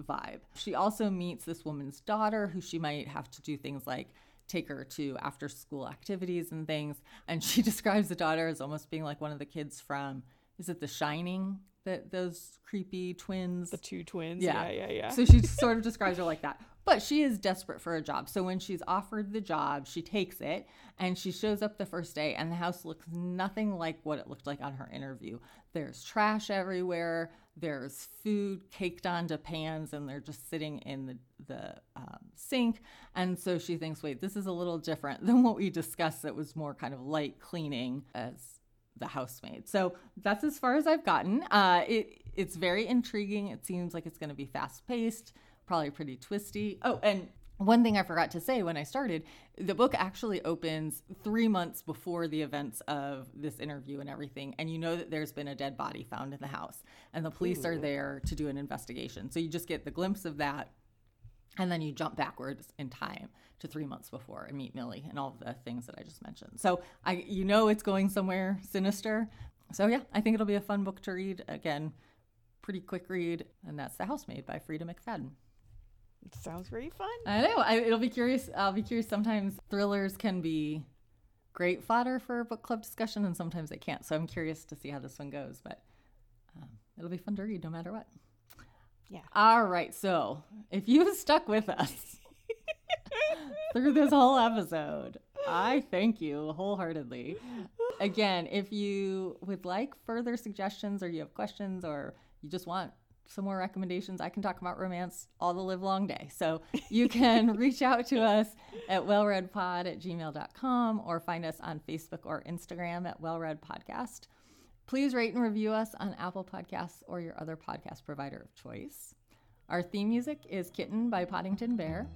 vibe. She also meets this woman's daughter who she might have to do things like take her to after school activities and things. And she <laughs> describes the daughter as almost being like one of the kids from, is it The Shining? That those creepy twins. The two twins. Yeah, yeah, yeah. yeah. So she sort of describes her like that. But she is desperate for a job. So when she's offered the job, she takes it and she shows up the first day, and the house looks nothing like what it looked like on her interview. There's trash everywhere, there's food caked onto pans, and they're just sitting in the, the um, sink. And so she thinks, wait, this is a little different <laughs> than what we discussed that was more kind of light cleaning as the housemaid. So that's as far as I've gotten. Uh, it, it's very intriguing. It seems like it's going to be fast paced probably pretty twisty. Oh, and one thing I forgot to say when I started, the book actually opens three months before the events of this interview and everything. And you know that there's been a dead body found in the house, and the police Ooh. are there to do an investigation. So you just get the glimpse of that. And then you jump backwards in time to three months before and meet Millie and all the things that I just mentioned. So I, you know, it's going somewhere sinister. So yeah, I think it'll be a fun book to read. Again, pretty quick read, and that's The Housemaid by Freida McFadden. It sounds very fun. I know. I, it'll be curious. I'll be curious. Sometimes thrillers can be great fodder for a book club discussion, and sometimes they can't. So I'm curious to see how this one goes. But um, it'll be fun to read no matter what. Yeah. All right. So if you've stuck with us <laughs> through this whole episode, I thank you wholeheartedly. Again, if you would like further suggestions or you have questions or you just want some more recommendations. I can talk about romance all the live long day. So you can <laughs> reach out to us at wellreadpod at gmail.com or find us on Facebook or Instagram at wellread podcast. Please rate and review us on Apple Podcasts or your other podcast provider of choice. Our theme music is Kitten by Poddington Bear.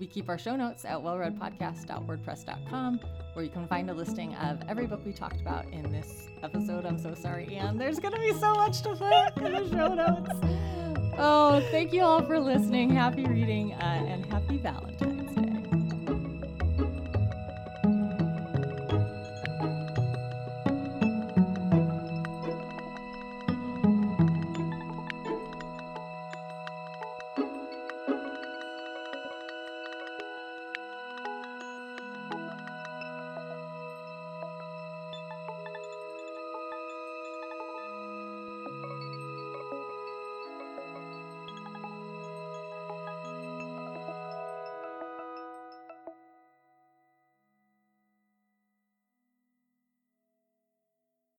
We keep our show notes at wellreadpodcast.wordpress.com, where you can find a listing of every book we talked about in this episode. I'm so sorry, Anne. There's going to be so much to put in the show notes. Oh, thank you all for listening. Happy reading uh, and happy Valentine's.